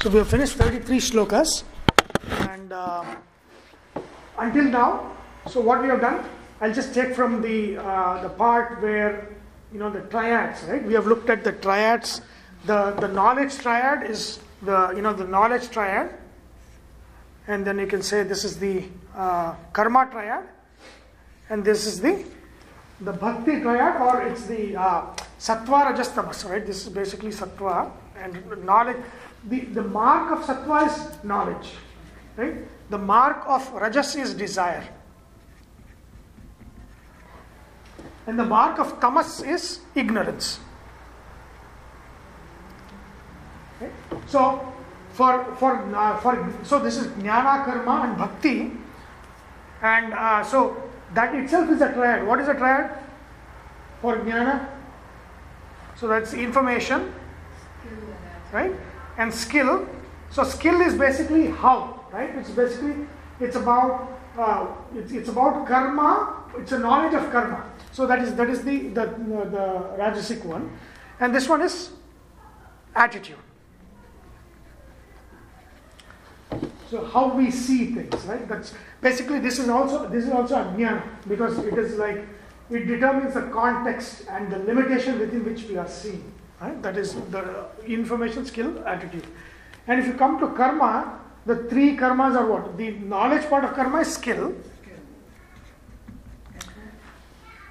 So we have finished 33 shlokas, and uh, until now, so what we have done, I'll just take from the uh, the part where you know the triads, right? We have looked at the triads. The the knowledge triad is the you know the knowledge triad, and then you can say this is the uh, karma triad, and this is the the bhakti triad, or it's the uh, sattva rajas tamas, right? This is basically sattva and knowledge. The, the mark of sattva is knowledge, right? The mark of rajas is desire. And the mark of tamas is ignorance. Okay? So, for, for, uh, for, so this is jnana, karma, and bhakti. And uh, so that itself is a triad. What is a triad for jnana? So that's information, right? And skill. So skill is basically how, right? It's basically it's about uh, it's, it's about karma. It's a knowledge of karma. So that is that is the the, the rajasic one, and this one is attitude. So how we see things, right? That's basically this is also this is also ajnana because it is like it determines the context and the limitation within which we are seeing. Right? That is the information, skill, attitude. And if you come to karma, the three karmas are what? The knowledge part of karma is skill.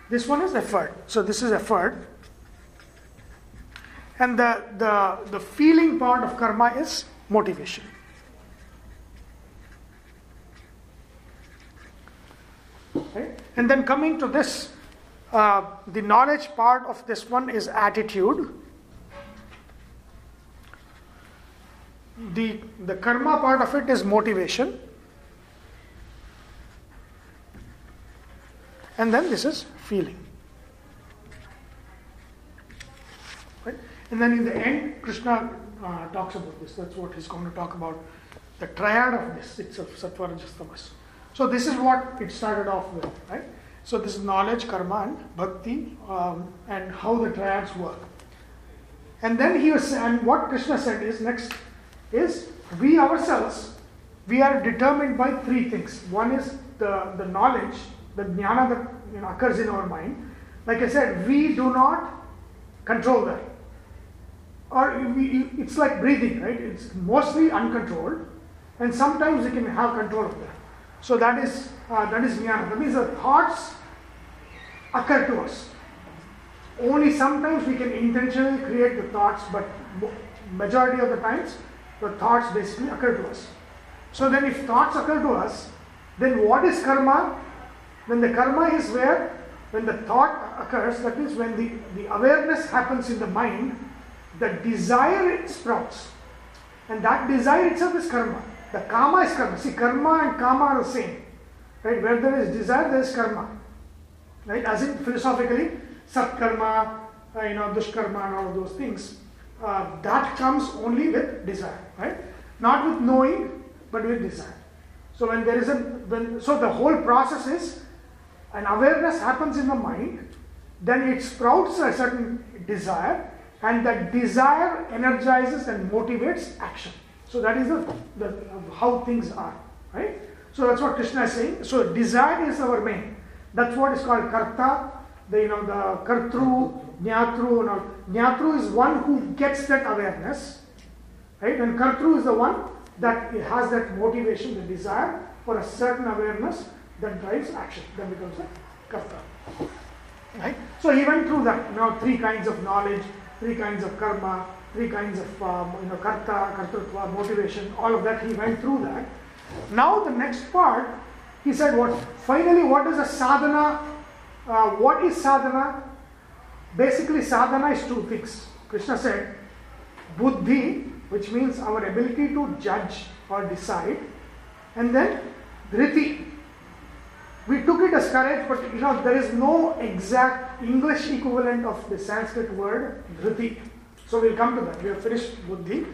This one is effort. So this is effort. And the, the, the feeling part of karma is motivation. Okay? And then coming to this, uh, the knowledge part of this one is attitude. The, the karma part of it is motivation. And then this is feeling. Right? And then in the end, Krishna uh, talks about this. That's what he's going to talk about. The triad of this itself, sattva, rajas, tamas. So this is what it started off with, right? So this is knowledge, karma, and bhakti, um, and how the triads work. And then he was, and what Krishna said is next is we ourselves, we are determined by three things. One is the, the knowledge, the jnana that you know, occurs in our mind. Like I said, we do not control that. Or we, it's like breathing, right? It's mostly uncontrolled, and sometimes we can have control of that. So that is uh, that is jnana. That means the thoughts occur to us. Only sometimes we can intentionally create the thoughts, but majority of the times the thoughts basically occur to us. So then, if thoughts occur to us, then what is karma? Then the karma is where when the thought occurs, that means when the, the awareness happens in the mind, the desire sprouts. And that desire itself is karma. The karma is karma. See, karma and karma are the same. Right? Where there is desire, there is karma. Right? As in philosophically, sat karma, uh, you know, dushkarma and all of those things. Uh, that comes only with desire, right? Not with knowing, but with desire. So when there is a when so the whole process is an awareness happens in the mind, then it sprouts a certain desire, and that desire energizes and motivates action. So that is the, the how things are, right? So that's what Krishna is saying. So desire is our main. That's what is called karta. The you know the kartru, jnatru, and all. Is one who gets that awareness, right? And kartru is the one that has that motivation, the desire for a certain awareness that drives action. That becomes a karta. Right? So he went through that. Know, three kinds of knowledge, three kinds of karma, three kinds of um, you know karta, kartrutva, motivation, all of that. He went through that. Now the next part, he said, what finally what is a sadhana? Uh, what is sadhana? Basically, sadhana is two things. Krishna said, buddhi, which means our ability to judge or decide, and then dhriti. We took it as courage, but you know there is no exact English equivalent of the Sanskrit word dhriti. So we'll come to that. We have finished buddhi.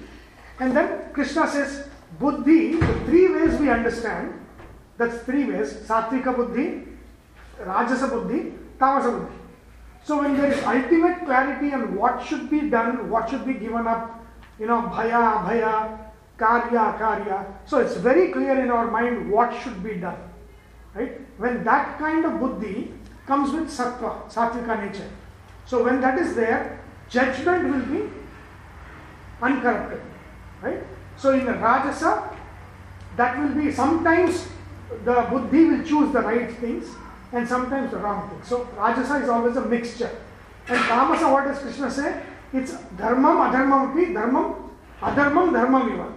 And then Krishna says, buddhi, the three ways we understand, that's three ways, sattvika buddhi, rajasa buddhi, tamasa buddhi. So when there is ultimate clarity on what should be done, what should be given up, you know, bhaya, abhaya, karya, karya. So it's very clear in our mind what should be done. Right? When that kind of buddhi comes with sattva, sattvika nature. So when that is there, judgment will be uncorrupted. Right? So in Rajasa, that will be sometimes the buddhi will choose the right things and sometimes the wrong thing. So Rajasa is always a mixture. And Tamasa, what does Krishna say? It's dharmam, adharmam, dharmam, adharmam, dharmam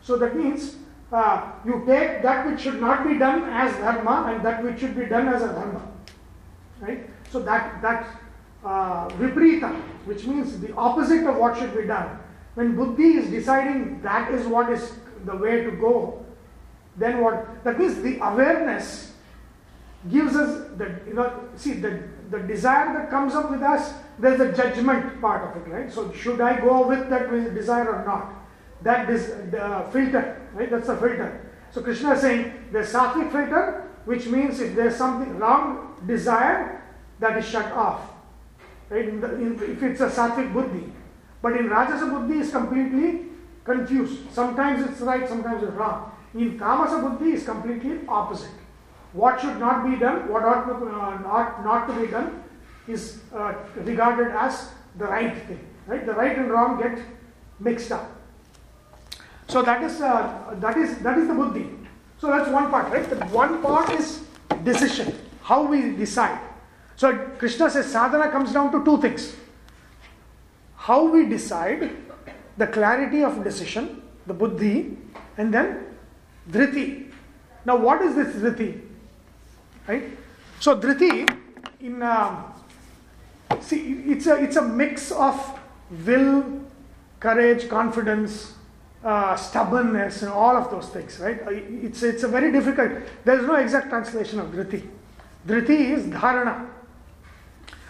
So that means uh, you take that which should not be done as dharma and that which should be done as a dharma. Right? So that that uh, viprita, which means the opposite of what should be done. When buddhi is deciding that is what is the way to go, then what? That means the awareness gives us the you know see the the desire that comes up with us. There's a judgment part of it, right? So should I go with that desire or not? That is the filter, right? That's the filter. So Krishna is saying there's sattvic filter, which means if there's something wrong desire, that is shut off. Right? In the, in, if it's a sattvic buddhi. But in Rajasa buddhi is completely confused. Sometimes it's right, sometimes it's wrong. In Tamasa buddhi is completely opposite. What should not be done, what ought to, uh, not, not to be done, is uh, regarded as the right thing. Right? The right and wrong get mixed up. So that is uh, that is that is the buddhi. So that's one part, right? The one part is decision, how we decide. So Krishna says sadhana comes down to two things. How we decide, the clarity of decision, the buddhi, and then dhriti. Now what is this dhriti? Right? So dhriti in uh, see it's a it's a mix of will, courage, confidence, uh, stubbornness and all of those things, right? Uh, it's, it's a very difficult, there is no exact translation of dhriti. Dhriti is dharana.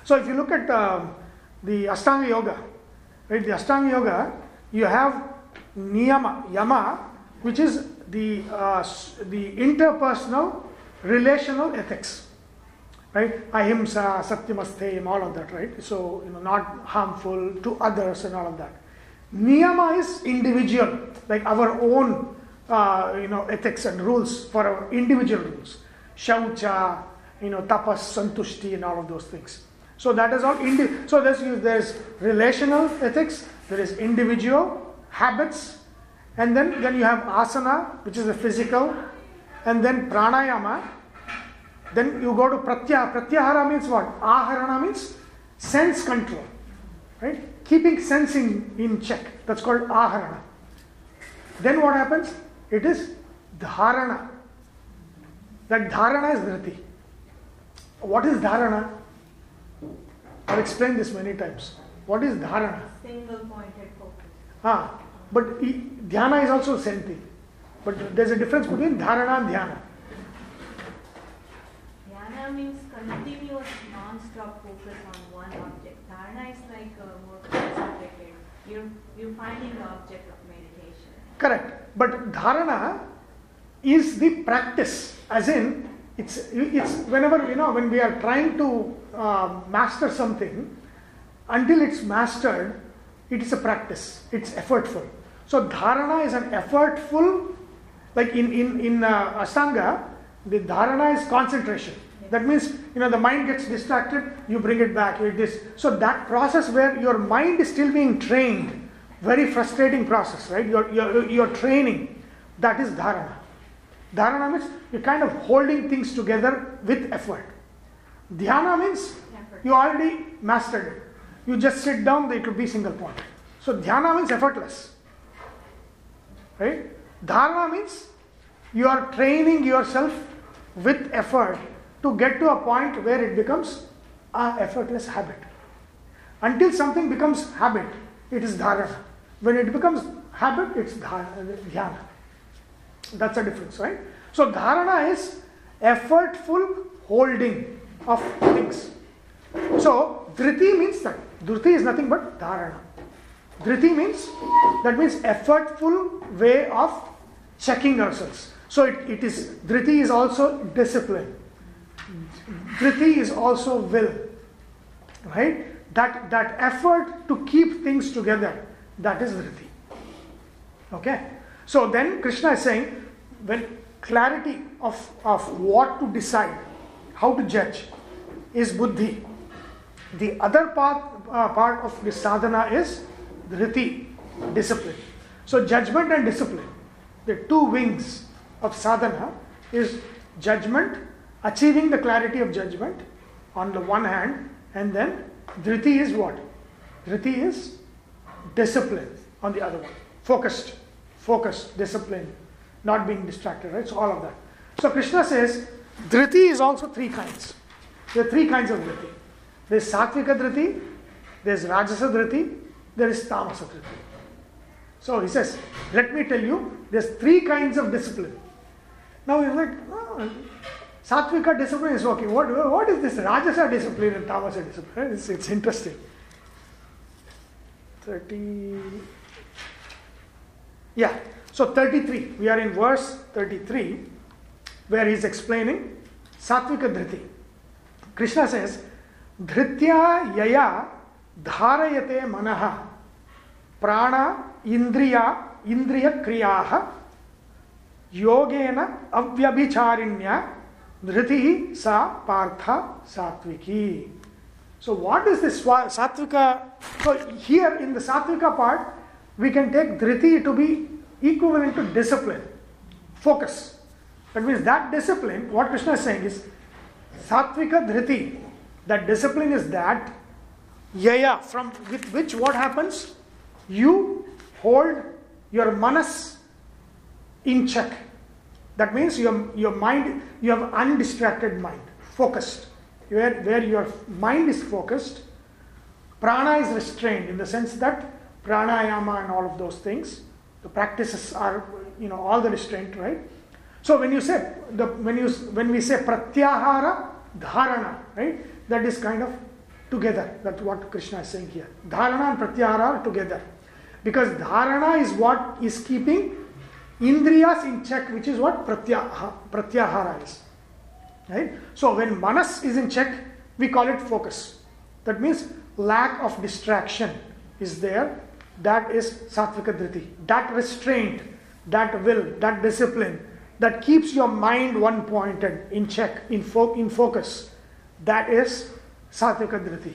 So if you look at um, the Ashtanga Yoga, right, the Ashtanga Yoga, you have niyama, yama, which is the, uh, the interpersonal relational ethics, right? Ahimsa, satyamasthe, all of that, right? So, you know, not harmful to others and all of that. Niyama is individual, like our own uh, you know, ethics and rules for our individual rules. Shaucha, you know, tapas, santushti, and all of those things. So that is all. Indi- so there's, there's relational ethics, there is individual habits, and then, then you have asana, which is the physical, and then pranayama. Then you go to pratyahara. Pratyahara means what? Aharana means sense control, right? keeping sensing in check. That's called aharana. Then what happens? It is dharana. That dharana is dhriti. What is dharana? I've explained this many times. What is dharana? Single pointed focus. Ah, but dhyana is also the same thing. But there's a difference between dharana and dhyana. Dhyana means continuous non-stop focus on one object. Dharana is like a more concentrated. You're, you're finding the object of meditation. Correct. But dharana is the practice, as in, it's, it's whenever, you know, when we are trying to uh, master something, until it's mastered, it is a practice, it's effortful. So, dharana is an effortful, like in, in, in uh, Ashtanga, the dharana is concentration. That means, you know, the mind gets distracted, you bring it back. It is, so that process where your mind is still being trained, very frustrating process, right? You're, you're, you're training. That is dharana. Dharana means you're kind of holding things together with effort. Dhyana means you already mastered it. You just sit down, it could be single point. So dhyana means effortless. Right? Dharana means you are training yourself with effort to get to a point where it becomes an effortless habit. Until something becomes habit, it is dharana. When it becomes habit, it's dhyana. That's the difference, right? So dharana is effortful holding of things. So dhriti means that. Dhriti is nothing but dharana. Dhriti means that means effortful way of checking ourselves. So it, it is dhriti is also discipline. Dhriti is also will. Right? That that effort to keep things together, that is dhriti. Okay? So then Krishna is saying, when clarity of, of what to decide, how to judge, is buddhi. The other part, uh, part of the sadhana is dhriti, discipline. So judgment and discipline, the two wings of sadhana is judgment, achieving the clarity of judgment on the one hand, and then dhriti is what? Dhriti is discipline on the other one. Focused, focused, discipline, not being distracted, right? So all of that. So Krishna says dhriti is also three kinds. There are three kinds of dhriti. There's satvika dhriti, there's rajasa dhriti, there is tamasa dhriti. So he says, let me tell you, there's three kinds of discipline. Now you're like, oh, Satvika discipline is okay. What, what is this Rajasa discipline and Tamasa discipline? It's, it's interesting. 30. Yeah, so 33. We are in verse 33 where he's explaining Satvika Dhriti. Krishna says, Dhritya yaya dharayate manaha prana indriya indriya kriyaha yogena avyabhicharinya dhriti sa partha satviki. So, what is this satvika? So, here in the satvika part, we can take dhriti to be equivalent to discipline, focus. That means that discipline, what Krishna is saying is satvika dhriti, that discipline is that yaya, from with which what happens? You hold your manas in check. That means your, your mind, you have undistracted mind, focused. Where, where your mind is focused, prana is restrained in the sense that pranayama and all of those things, the practices are, you know, all the restraint, right? So when you say the when you when we say pratyahara dharana, right? That is kind of together. That's what Krishna is saying here. Dharana and pratyahara are together. Because dharana is what is keeping indriyas in check, which is what pratyahara is. Right? So when manas is in check, we call it focus. That means lack of distraction is there. That is sattvika dhriti. That restraint, that will, that discipline, that keeps your mind one pointed in check, in, fo- in focus. That is sattvika dhriti.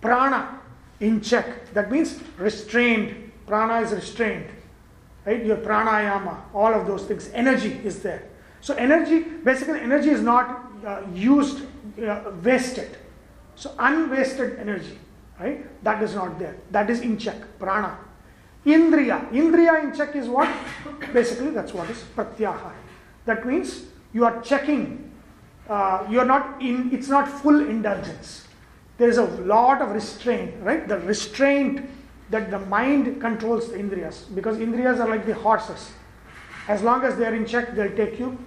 Prana in check. That means restrained. Prana is restrained right? Your pranayama, all of those things. Energy is there. So energy, basically, energy is not uh, used, uh, wasted. So unwasted energy, right? That is not there. That is in check. Prana. Indriya. Indriya in check is what? basically, that's what is pratyahara. That means you are checking. Uh, you are not in. It's not full indulgence. There is a lot of restraint, right? The restraint that the mind controls the indriyas because indriyas are like the horses. As long as they are in check, they'll take you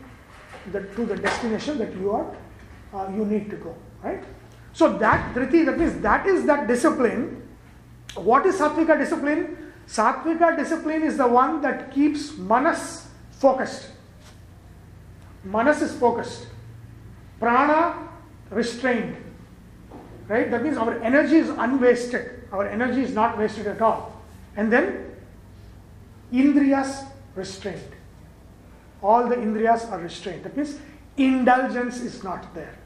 the, to the destination that you are uh, you need to go. Right. So that dhriti, that means that is that discipline. What is sattvika discipline? Sattvika discipline is the one that keeps manas focused. Manas is focused. Prana restrained. Right? That means our energy is unwasted our energy is not wasted at all. And then indriyas restrained. All the indriyas are restrained. That means indulgence is not there.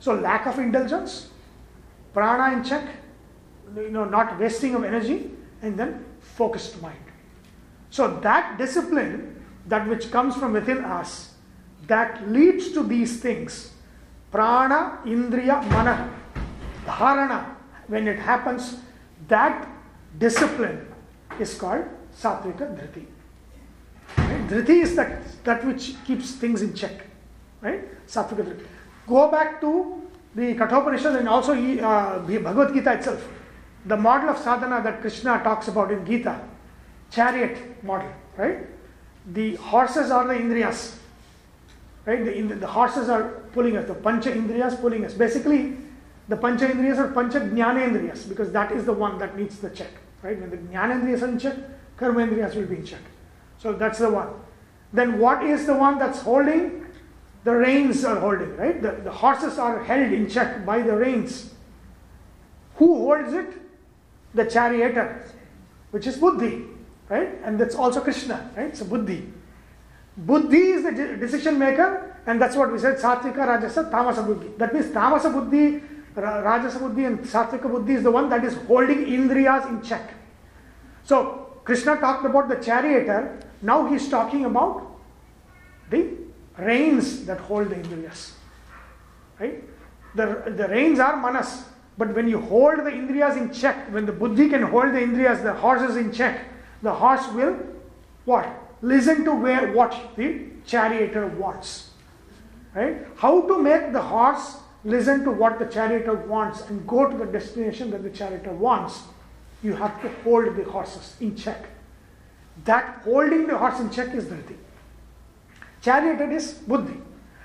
So lack of indulgence, prana in check, you know, not wasting of energy, and then focused mind. So that discipline, that which comes from within us, that leads to these things, prana, indriya, mana, dharana, when it happens, that discipline is called Satvika Dhriti. Right? Dhriti is that, that which keeps things in check. Right? Satvika Dhriti. Go back to the Kathopanishad and also uh, Bhagavad Gita itself. The model of sadhana that Krishna talks about in Gita, chariot model, right? The horses are the indriyas, right? The, the horses are pulling us, the pancha indriyas pulling us. Basically, the pancha indriyas are pancha jnanendriyas because that is the one that needs the check. Right? When the jnanendriyas are in check, karma indriyas will be in check. So that's the one. Then what is the one that's holding? The reins are holding, right? The, the horses are held in check by the reins. Who holds it? The charioteer, which is buddhi. right? And that's also Krishna, right? So buddhi. Buddhi is the decision maker, and that's what we said Satvika, Rajasa, Tamasa buddhi. That means Tamasa buddhi, Rajasa buddhi, and Satvika buddhi is the one that is holding Indriyas in check. So Krishna talked about the charioteer, now he's talking about the reins that hold the Indriyas. Right? The, the reins are manas, but when you hold the Indriyas in check, when the buddhi can hold the Indriyas, the horse is in check, the horse will what? Listen to where what the charioteer wants. Right? How to make the horse listen to what the charioteer wants and go to the destination that the charioteer wants, you have to hold the horses in check. That holding the horse in check is dhriti. Charioteer is buddhi.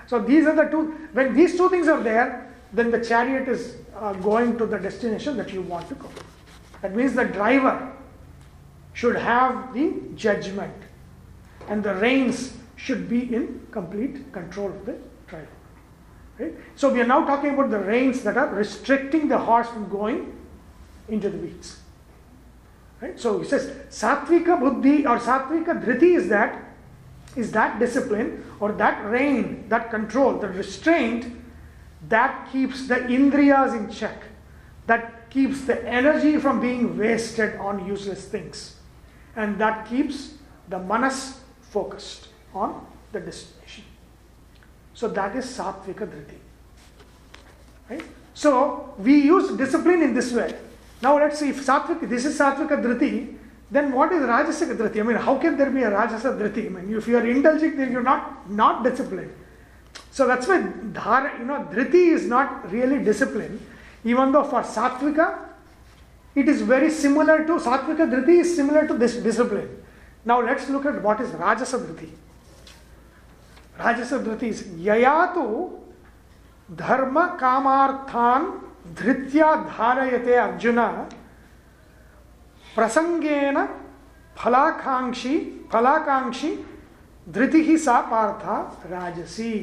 So these are the two. When these two things are there, then the chariot is uh, going to the destination that you want to go. That means the driver should have the judgment, and the reins should be in complete control of the. Right? So we are now talking about the reins that are restricting the horse from going into the weeds. Right? So he says sattvika buddhi or sattvika dhriti is that is that discipline or that rein, that control, the restraint that keeps the indriyas in check, that keeps the energy from being wasted on useless things, and that keeps the manas focused on the destination. So that is sattvika dhriti. Right? So we use discipline in this way. Now let's see if sattvika, this is sattvika dhriti, then what is rajasic dhriti? I mean, how can there be a rajasa dhriti? I mean, if you are indulging, then you're not not disciplined. So that's why dhara, you know, dhriti is not really discipline. Even though for sattvika, it is very similar to sattvika dhriti is similar to this discipline. Now let's look at what is rajasa dhriti. राजसधति यया तो धर्म कामार्थान धृत्या धारयते अर्जुन। प्रसंगेन फलाकांक्षी फलाकांक्षी धृति ही सा पार्थ राजसी।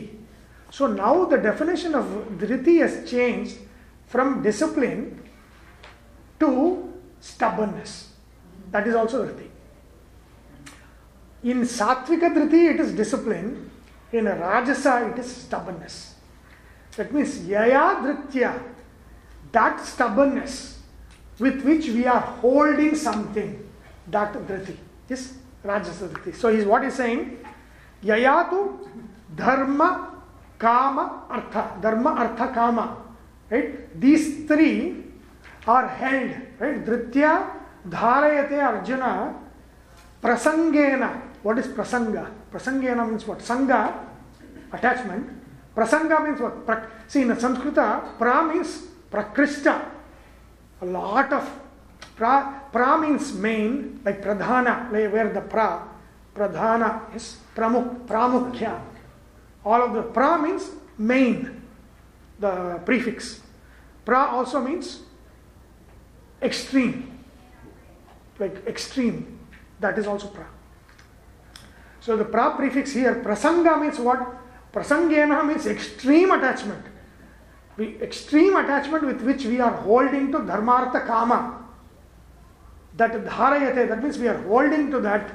So now the definition of dhriti as change from discipline to stubbornness that is also dhriti. In sattvic dhriti it is discipline in rajasa it is stubbornness that means yaya dhritya that stubbornness with which we are holding something, that dhriti is rajasa dhriti. So he's what he's saying, yayatu dharma kama artha, dharma artha kama, right? These three are held, right? Dhritya dharayate arjuna prasangena. What is prasanga? Prasangena means what? Sangha, attachment. Prasanga means what? Pra, see in Sanskrita, pra means prakrishta a lot of pra, pra means main, like pradhana, like where the pra, pradhana is pramuk, pramukhya. All of the pra means main, the prefix. Pra also means extreme, like extreme. That is also pra. So the pra prefix here, prasanga means what? Prasangena means extreme attachment. The extreme attachment with which we are holding to dharmartha kama. That dharayate that means we are holding to that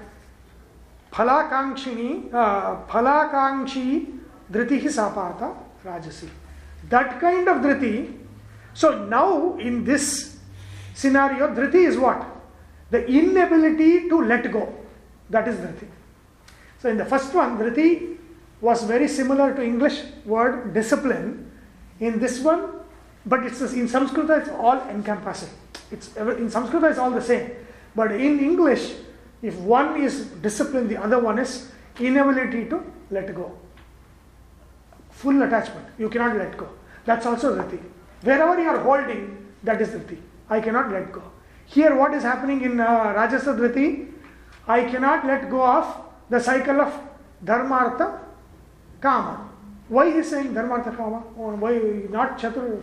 phalakankshini uh, phalakankshi dhriti sa partha rajasi. That kind of dhriti so now in this scenario dhriti is what? The inability to let go. That is dhriti so in the first one dhriti was very similar to english word discipline in this one, but it's in Sanskrit it's all encompassing. It's in Sanskrit it's all the same, but in English, if one is discipline, the other one is inability to let go. Full attachment, you cannot let go. That's also riti. Wherever you are holding, that is riti. I cannot let go. Here, what is happening in uh, Rajasa? I cannot let go of the cycle of Dharmartha, Kama. Why he is saying Dharmartha Kama? Or why not Chatur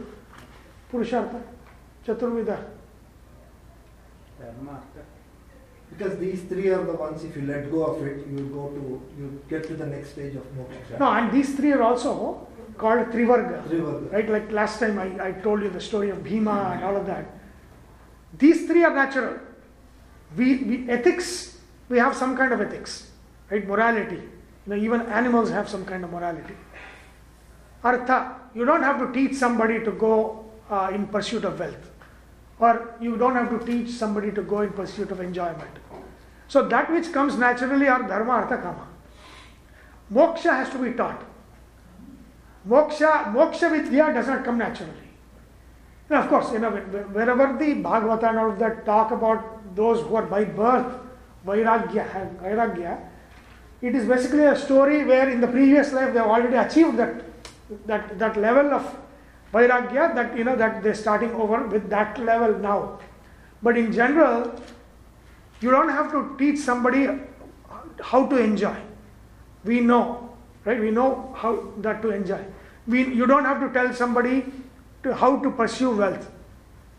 Purushartha? Chaturvida. Because these three are the ones, if you let go of it, you go to, you get to the next stage of moksha. No, and these three are also called Trivarga. Trivarga. Right? Like last time I, I told you the story of Bhima and all of that. These three are natural. We, we ethics we have some kind of ethics, right? Morality. You know, even animals have some kind of morality. Artha, you don't have to teach somebody to go uh, in pursuit of wealth, or you don't have to teach somebody to go in pursuit of enjoyment. So that which comes naturally are dharma, artha, kama. Moksha has to be taught. Moksha, moksha vidya does not come naturally. And of course, you know, wherever the Bhagavata and all of that talk about those who are by birth vairagya, vairagya, it is basically a story where in the previous life they have already achieved that that that level of vairagya that you know that they're starting over with that level now. But in general, you don't have to teach somebody how to enjoy. We know, right? We know how that to enjoy. We, you don't have to tell somebody to how to pursue wealth.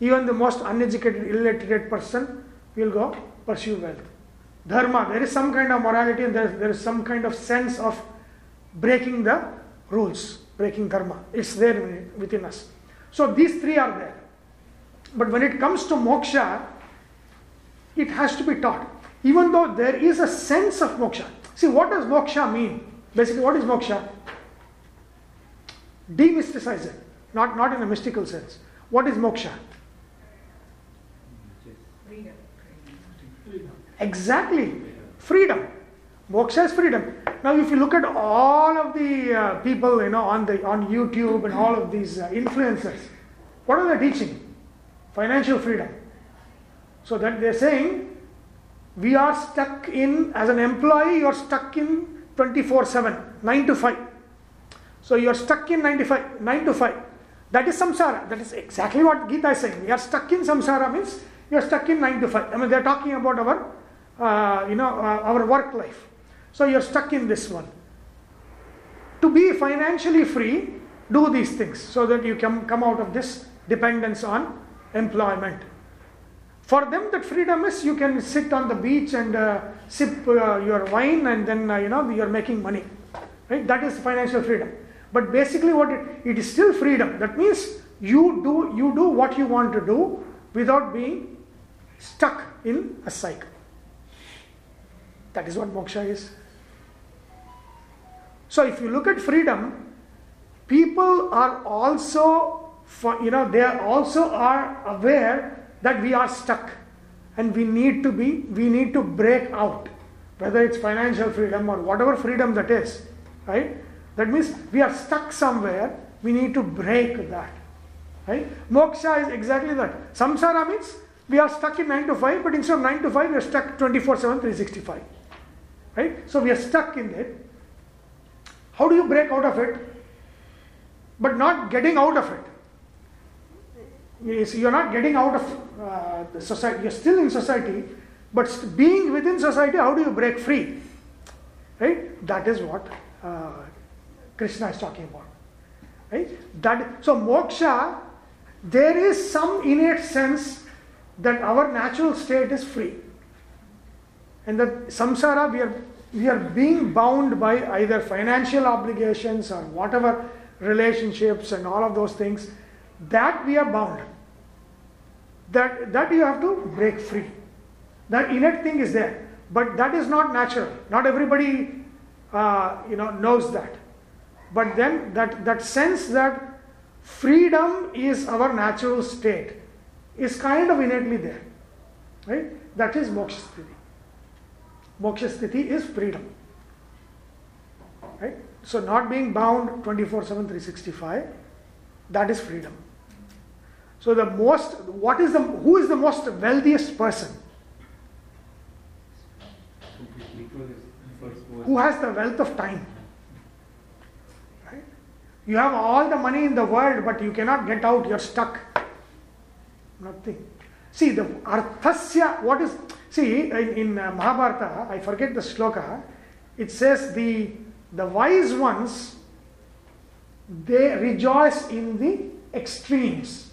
Even the most uneducated, illiterate person will go pursue wealth. Dharma, there is some kind of morality and there, there is some kind of sense of breaking the rules, breaking dharma. It's there within us. So these three are there. But when it comes to moksha, it has to be taught. Even though there is a sense of moksha. See, what does moksha mean? Basically, what is moksha? Demysticize it, not, not in a mystical sense. What is moksha? Freedom. Exactly, freedom. Moksha is freedom. Now, if you look at all of the uh, people, you know, on the on YouTube and all of these uh, influencers, what are they teaching? Financial freedom. So that they're saying, we are stuck in as an employee. You're stuck in 24/7, nine to five. So you're stuck in 95, 9 to 5. That is samsara. That is exactly what Gita is saying. We are stuck in samsara means you're stuck in 9 to 5. I mean, they're talking about our, uh, you know, uh, our work life. So you're stuck in this one. To be financially free, do these things so that you can come out of this dependence on employment. For them, that freedom is you can sit on the beach and uh, sip uh, your wine and then, uh, you know, you're making money. Right? That is financial freedom. But basically, what it, it is still freedom. That means you do you do what you want to do without being stuck in a cycle. That is what moksha is. So if you look at freedom, people are also you know they also are aware that we are stuck and we need to be we need to break out whether it's financial freedom or whatever freedom that is right that means we are stuck somewhere, we need to break that. Right? Moksha is exactly that. Samsara means we are stuck in 9 to 5, but instead of 9 to 5, we are stuck 24 7, 365. Right? So we are stuck in it. How do you break out of it? But not getting out of it. You're not getting out of uh, the society, you're still in society, but being within society, how do you break free? Right? That is what uh, Krishna is talking about. Right? That so moksha, there is some innate sense that our natural state is free. And that samsara we are we are being bound by either financial obligations or whatever relationships and all of those things, that we are bound. That that you have to break free. That innate thing is there. But that is not natural. Not everybody uh, you know knows that. But then that, that sense that freedom is our natural state is kind of innately there. Right? That is moksha. Moksha sthiti is freedom. Right? So not being bound 24 7 365, that is freedom. So the most what is the who is the most wealthiest person? Who has the wealth of time? You have all the money in the world, but you cannot get out, you're stuck. Nothing. See, the arthasya, what is, see, in, in uh, Mahabharata, I forget the sloka, it says the, the wise ones, they rejoice in the extremes.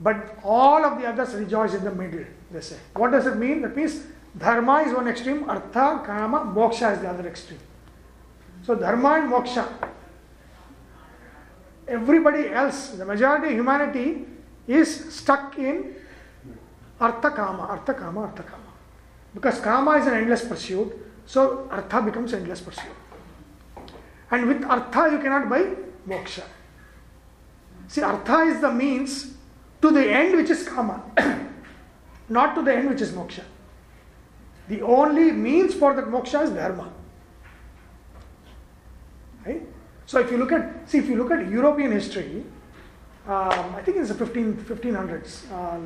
But all of the others rejoice in the middle, they say. What does it mean? That means dharma is one extreme, artha, kama, moksha is the other extreme. So dharma and moksha, everybody else, the majority of humanity is stuck in artha kama, artha kama, artha kama. Because kama is an endless pursuit, so artha becomes endless pursuit. And with artha, you cannot buy moksha. See, artha is the means to the end which is kama, not to the end which is moksha. The only means for that moksha is dharma. Right? So if you look at, see, if you look at European history, um, I think it's the 15, 1500s. Uh,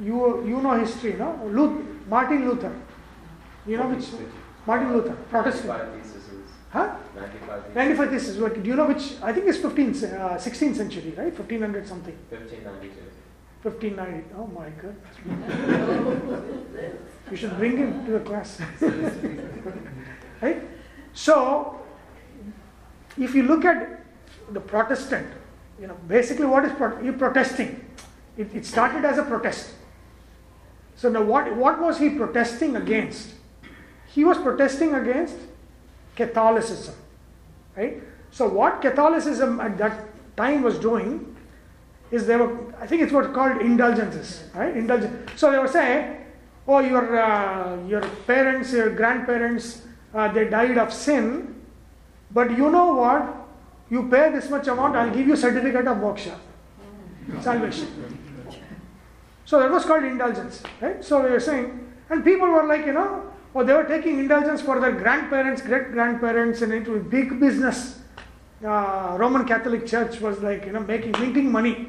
you, you know history, no? Luther, Martin Luther. You know which? Martin Luther, Protestant. 95 theses. Huh? 95 theses. 95 thesis. What, do you know which? I think it's 15th, uh, 16th century, right? 1500 something. 1592. 1590. Oh my goodness. you should bring him to the class. right? So, if you look at the Protestant, you know, basically what is pro- you protesting? It, it started as a protest. So now what, what was he protesting against? He was protesting against Catholicism. Right? So what Catholicism at that time was doing is they were, I think it's what's called indulgences, right? Indulgence. So they were saying, oh, your, uh, your parents, your grandparents, uh, they died of sin, but you know what? You pay this much amount, I'll give you certificate of moksha, salvation. So that was called indulgence, right? So we were saying, and people were like, you know, oh, they were taking indulgence for their grandparents, great grandparents, and it was big business. Uh, Roman Catholic Church was like, you know, making minting money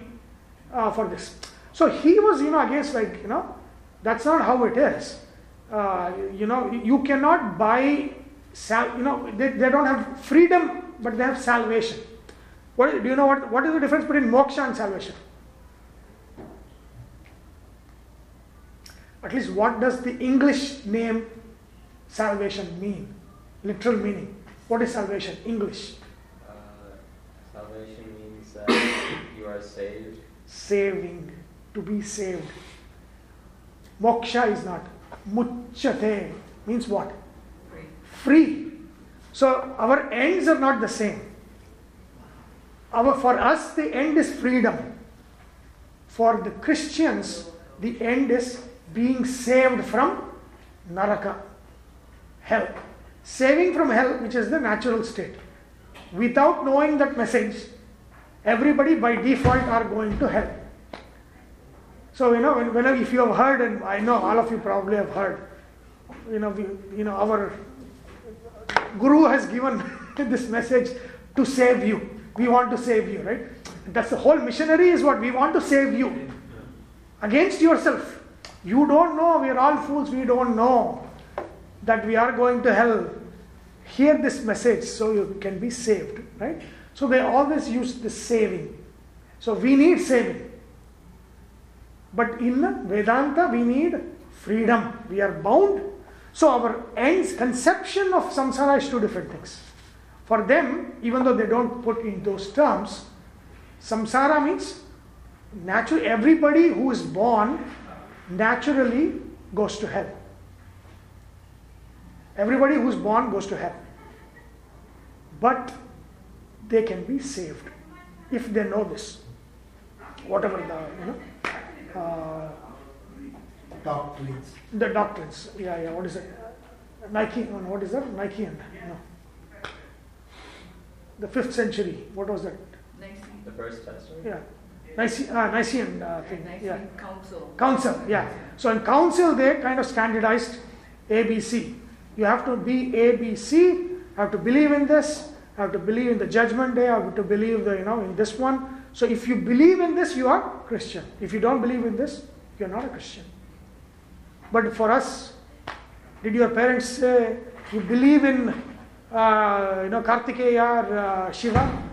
uh, for this. So he was, you know, against like, you know, that's not how it is. Uh, you know, you cannot buy, sal- you know, they, they don't have freedom, but they have salvation. What, do you know what, what is the difference between moksha and salvation? At least what does the English name salvation mean? Literal meaning. What is salvation? English. Uh, salvation means that you are saved. Saving. To be saved. Moksha is not. Muchate means what? Free. So our ends are not the same. Our, for us, the end is freedom. For the Christians, the end is being saved from naraka, hell. Saving from hell, which is the natural state. Without knowing that message, everybody by default are going to hell. So you know, whenever if you have heard, and I know all of you probably have heard, you know, we, you know, our guru has given this message to save you. We want to save you, right? That's the whole missionary is what we want to save you against yourself. You don't know, we are all fools, we don't know that we are going to hell. Hear this message so you can be saved, right? So they always use the saving. So we need saving. But in Vedanta, we need freedom. We are bound. So our ends, conception of samsara is two different things. For them, even though they don't put in those terms, samsara means naturally everybody who is born naturally goes to hell. Everybody who's born goes to hell. But they can be saved if they know this. Whatever the, you know, uh, Doctrines. the doctrines. Yeah, yeah, what is it? Nike, no, what is that? Nikean. No. The fifth century, what was that? The first century. Yeah. Nice, uh, Nicene uh, thing. Yeah. council. Council, yeah. So in council, they kind of standardized ABC. You have to be ABC, have to believe in this, have to believe in the judgment day, have to believe the, you know, in this one. So if you believe in this, you are Christian. If you don't believe in this, you're not a Christian. But for us, did your parents say you believe in, uh, you know, Kartikeya or uh, Shiva?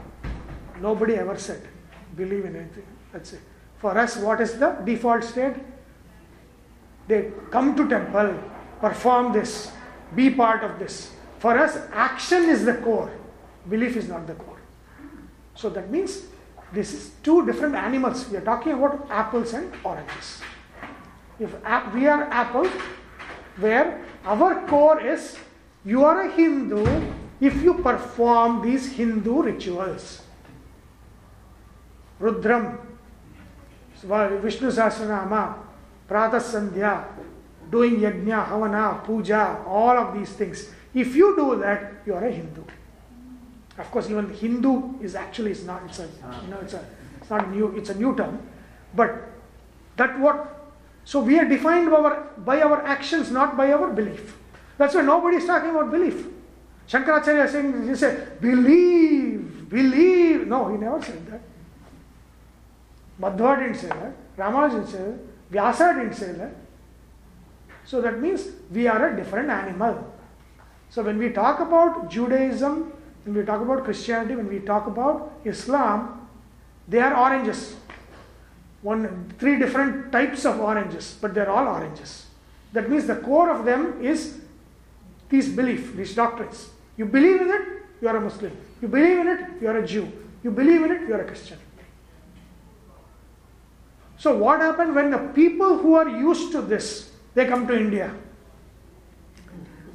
Nobody ever said believe in anything. That's it. For us, what is the default state? They come to temple, perform this, be part of this. For us, action is the core. Belief is not the core. So that means this is two different animals. We are talking about apples and oranges. If we are apple, where our core is you are a Hindu if you perform these Hindu rituals. Rudram, Vishnu Sahasranama, Pratha Sandhya, doing yajna, havana, puja, all of these things. If you do that, you are a Hindu. Of course, even Hindu is actually it's not. It's a you know it's a it's not new. It's a new term, but that what. So we are defined by our by our actions, not by our belief. That's why nobody is talking about belief. Shankaracharya is saying, he said, believe, believe. No, he never said that. Madhva didn't say that. Ramanuja didn't say that. Vyasa didn't say that. So that means we are a different animal. So when we talk about Judaism, when we talk about Christianity, when we talk about Islam, they are oranges. One, three different types of oranges, but they're all oranges. That means the core of them is these belief, these doctrines. You believe in it, you are a Muslim. You believe in it, you are a Jew. You believe in it, you are a Christian. So what happened when the people who are used to this, they come to India?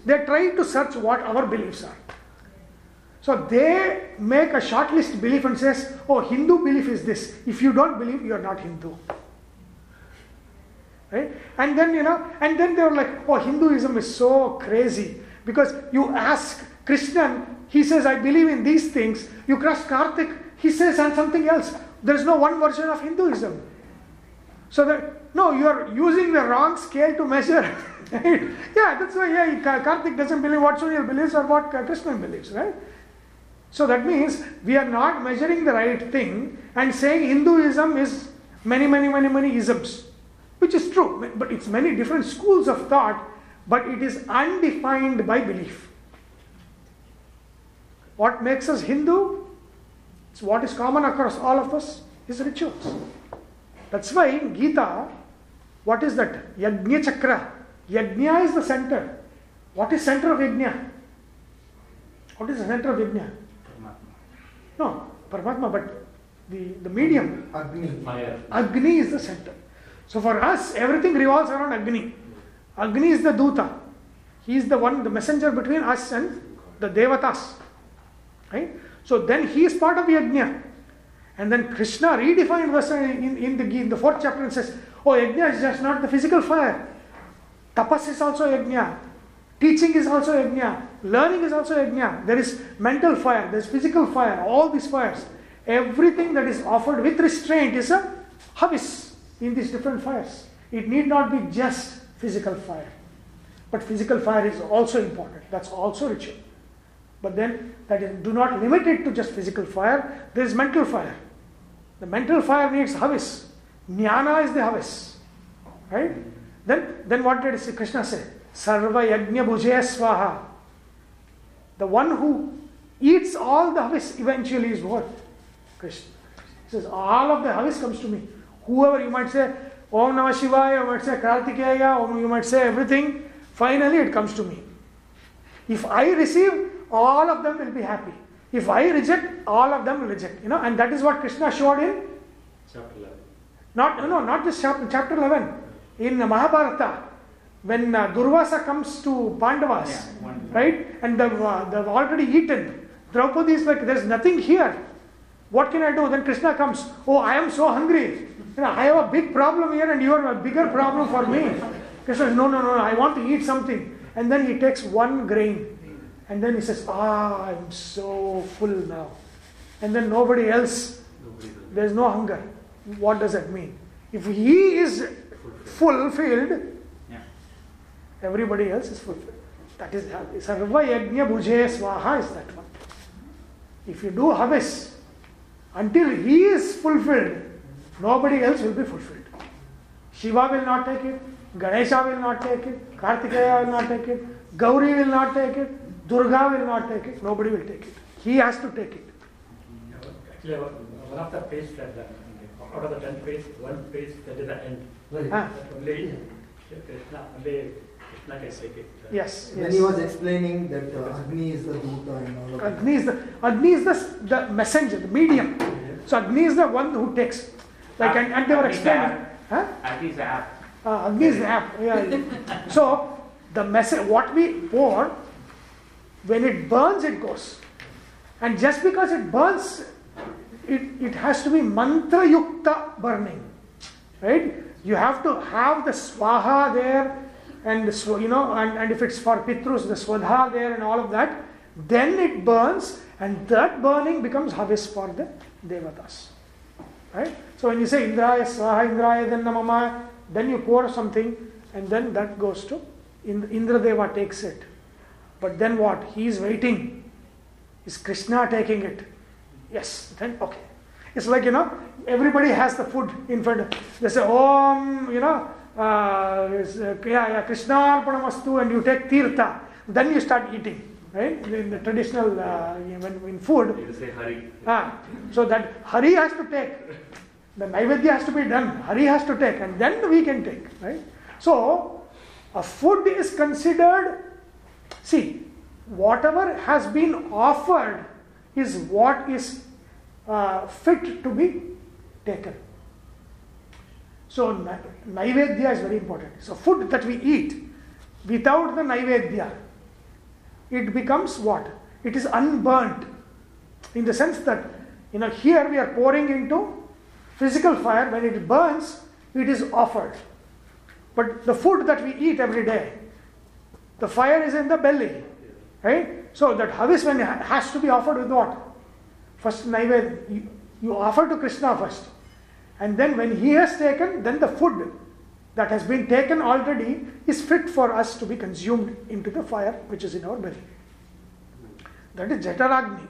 They try to search what our beliefs are. So they make a short list belief and says, oh, Hindu belief is this. If you don't believe, you are not Hindu. Right? And then, you know, and then they were like, oh, Hinduism is so crazy. Because you ask Krishnan, he says, I believe in these things. You cross Karthik, he says and something else. There is no one version of Hinduism. So that, no, you are using the wrong scale to measure. Right? Yeah, that's why yeah, Karthik doesn't believe what Surya believes or what Krishnan believes, right? So that means we are not measuring the right thing and saying Hinduism is many, many, many, many isms, which is true, but it's many different schools of thought, but it is undefined by belief. What makes us Hindu? It's what is common across all of us is rituals. That's why in Gita, what is that? Yajna Chakra. Yajna is the center. What is center of Yajna? What is the center of Yajna? No, Paramatma, but the, the medium. Agni. Fire. Agni is the center. So for us, everything revolves around Agni. Agni is the Duta. He is the one, the messenger between us and the Devatas. Right? So then he is part of Yajna. And then Krishna redefined this in, in, the, in the fourth chapter and says, Oh, Yajna is just not the physical fire. Tapas is also Yajna. Teaching is also yajna. Learning is also yajna. There is mental fire, there is physical fire, all these fires. Everything that is offered with restraint is a havis in these different fires. It need not be just physical fire. But physical fire is also important. That's also ritual. But then that is do not limit it to just physical fire. There is mental fire. The mental fire needs havis. Jnana is the havis. Right? Then then what did Krishna say? Sarva Yajna Bhuje Swaha. The one who eats all the havis eventually is what? Krishna. He says, all of the havis comes to me. Whoever you might say, Om Namah Shivaya, you might say Kartikeya, Om, you might say everything, finally it comes to me. If I receive, all of them will be happy. If I reject, all of them will reject. You know, and that is what Krishna showed in Chapter 11. not no, not just chapter, chapter 11. In Mahabharata, when uh, Durvasa comes to Pandavas, Yeah, right, and they've, uh, they've already eaten. Draupadi is like, there's nothing here. What can I do? Then Krishna comes, oh, I am so hungry. You know, I have a big problem here and you are a bigger problem for me. Krishna says, no, no, no, I want to eat something. And then he takes one grain. And then he says, ah, I'm so full now. And then nobody else, there's no hunger. What does that mean? If he is fulfilled, Yeah. everybody else is fulfilled. That is Sarva Yajna Bhuje Swaha is that one. If you do Havis, until he is fulfilled, nobody else will be fulfilled. Shiva will not take it, Ganesha will not take it, Kartikeya will not take it, Gauri will not take it, Durga will not take it, nobody will take it. He has to take it. Actually, one one of the page that, out of the ten page, one page that is the end. Right. Ah. That Only Krishna, only Krishna can take it. Yes, When yes. he was explaining that uh, Agni is the Duta and all of that. Agni is the Agni is the, the messenger, the medium. So Agni is the one who takes. Like and, and they were explaining. Huh? Agni is the app. Uh, Agni is the app. Yeah. so the message, what we pour, when it burns, it goes. And just because it burns, it, it has to be mantra yukta burning. Right? You have to have the swaha there and the you know, and, and if it's for Pitrus, the Swadha there and all of that, then it burns, and that burning becomes havis for the Devatas. Right? So when you say Indraya Swaha Indraya then Namama, then you pour something, and then that goes to Indra Deva takes it. But then what? He is waiting. Is Krishna taking it? Yes, then okay. It's like, you know, everybody has the food in front. They say, Om, you know, uh, is, uh, yeah, yeah, Krishna Arpanamastu, and you take tirtha. Then you start eating, right? In the traditional, uh, when, in food. You say Hari. Ah, so that Hari has to take. The Naivedya has to be done. Hari has to take, and then we can take, right? So, a food is considered, see, whatever has been offered is what is uh, fit to be taken. So, na- Naivedya is very important. So, food that we eat without the Naivedya, it becomes what? It is unburnt in the sense that you know here we are pouring into physical fire when it burns it is offered but the food that we eat every day the fire is in the belly right so that havis has to be offered with what first naivedya, you offer to krishna first and then when he has taken then the food that has been taken already is fit for us to be consumed into the fire which is in our belly that is Jataragni.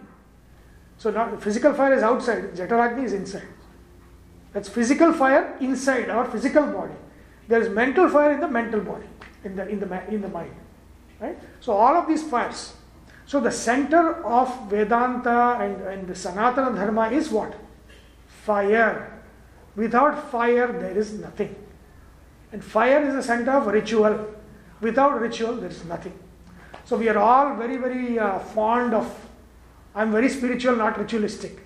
So now physical fire is outside, Jataragni is inside. That's physical fire inside our physical body. There is mental fire in the mental body, in the in the in the mind. Right? So all of these fires. So the center of Vedanta and, and the Sanatana Dharma is what? Fire. Without fire there is nothing. And fire is the center of ritual. Without ritual there is nothing. So we are all very, very uh, fond of, I'm very spiritual, not ritualistic.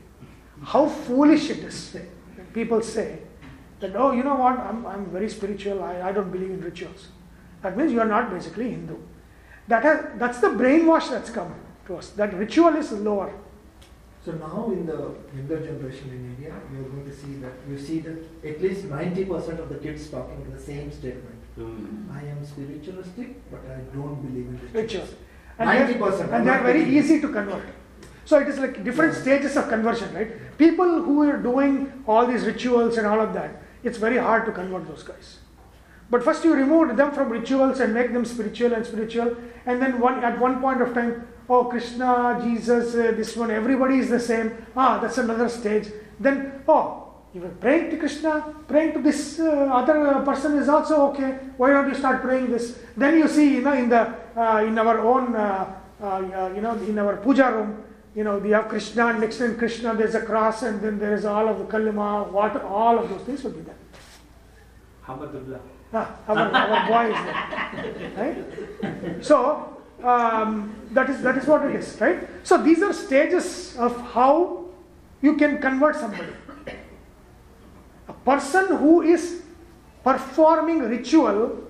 How foolish it is people say that, oh, you know what, I'm, I'm very spiritual, I, I don't believe in rituals. That means you are not basically Hindu. That has, that's the brainwash that's come to us, that ritual is lower. So now in the younger generation in India, you are going to see that you see that at least 90% of the kids talking the same statement. Hmm. I am spiritualistic, but I don't believe in Rituals. rituals. And they're- 90%, And they are very 80%. easy to convert. So it is like different Yeah. stages of conversion, right? People who are doing all these rituals and all of that, it's very hard to convert those guys. But first you remove them from rituals and make them spiritual and spiritual, and then one at one point of time, oh Krishna, Jesus, uh, this one, everybody is the same. Ah, that's another stage. Then oh, you were praying to Krishna, praying to this uh, other person is also okay. Why don't you start praying this? Then you see, you know, in the uh, in our own, uh, uh, uh, you know, in our puja room, you know, we have Krishna, and next to Krishna there's a cross, and then there is all of the kalima, water, all of those things will be there. Hamdulillah. Our, our boy is there, right? So um, that is that is what it is, right? So these are stages of how you can convert somebody. A person who is performing ritual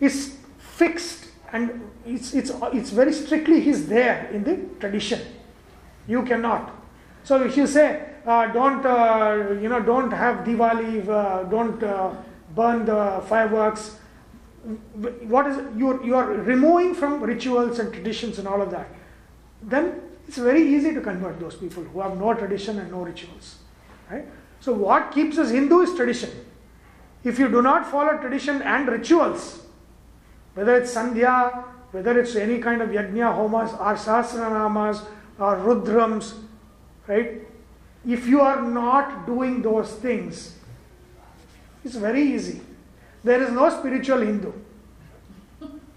is fixed and it's, it's, it's very strictly he's there in the tradition. You cannot. So if you say, uh, don't, uh, you know, don't have Diwali, uh, don't uh, burn the fireworks, what is you're, you're removing from rituals and traditions and all of that, then it's very easy to convert those people who have no tradition and no rituals. Right? So what keeps us Hindu is tradition. If you do not follow tradition and rituals, whether it's Sandhya, whether it's any kind of yajna, homas, or sahasranamas, or rudrams, right? If you are not doing those things, it's very easy. There is no spiritual Hindu.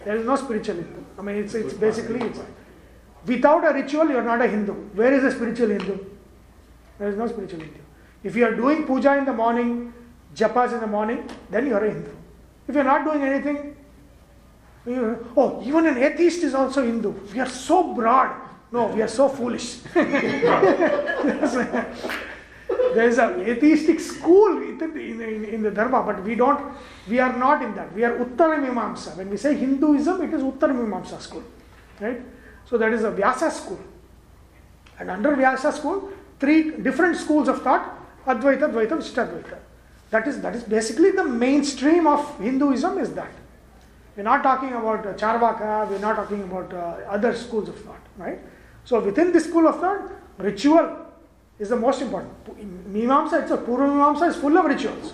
There is no spiritual Hindu. I mean, it's, it's basically, it's, without a ritual, you are not a Hindu. Where is a spiritual Hindu? There is no spiritual Hindu. If you are doing puja in the morning, japas in the morning, then you are a Hindu. If you are not doing anything, oh, even an atheist is also Hindu. We are so broad. No, we are so foolish. there is an atheistic school in the, in, in, the Dharma, but we don't, we are not in that. We are Uttara Mimamsa. When we say Hinduism, it is Uttara Mimamsa school. Right? So that is a Vyasa school. And under Vyasa school, three different schools of thought Advaita, Dvaita, Vishishtadvaita. That is, that is basically the mainstream of Hinduism is that. We're not talking about uh, Charvaka, we're not talking about uh, other schools of thought, right? So within this school of thought, ritual is the most important. Mimamsa itself, Purva Mimamsa is full of rituals.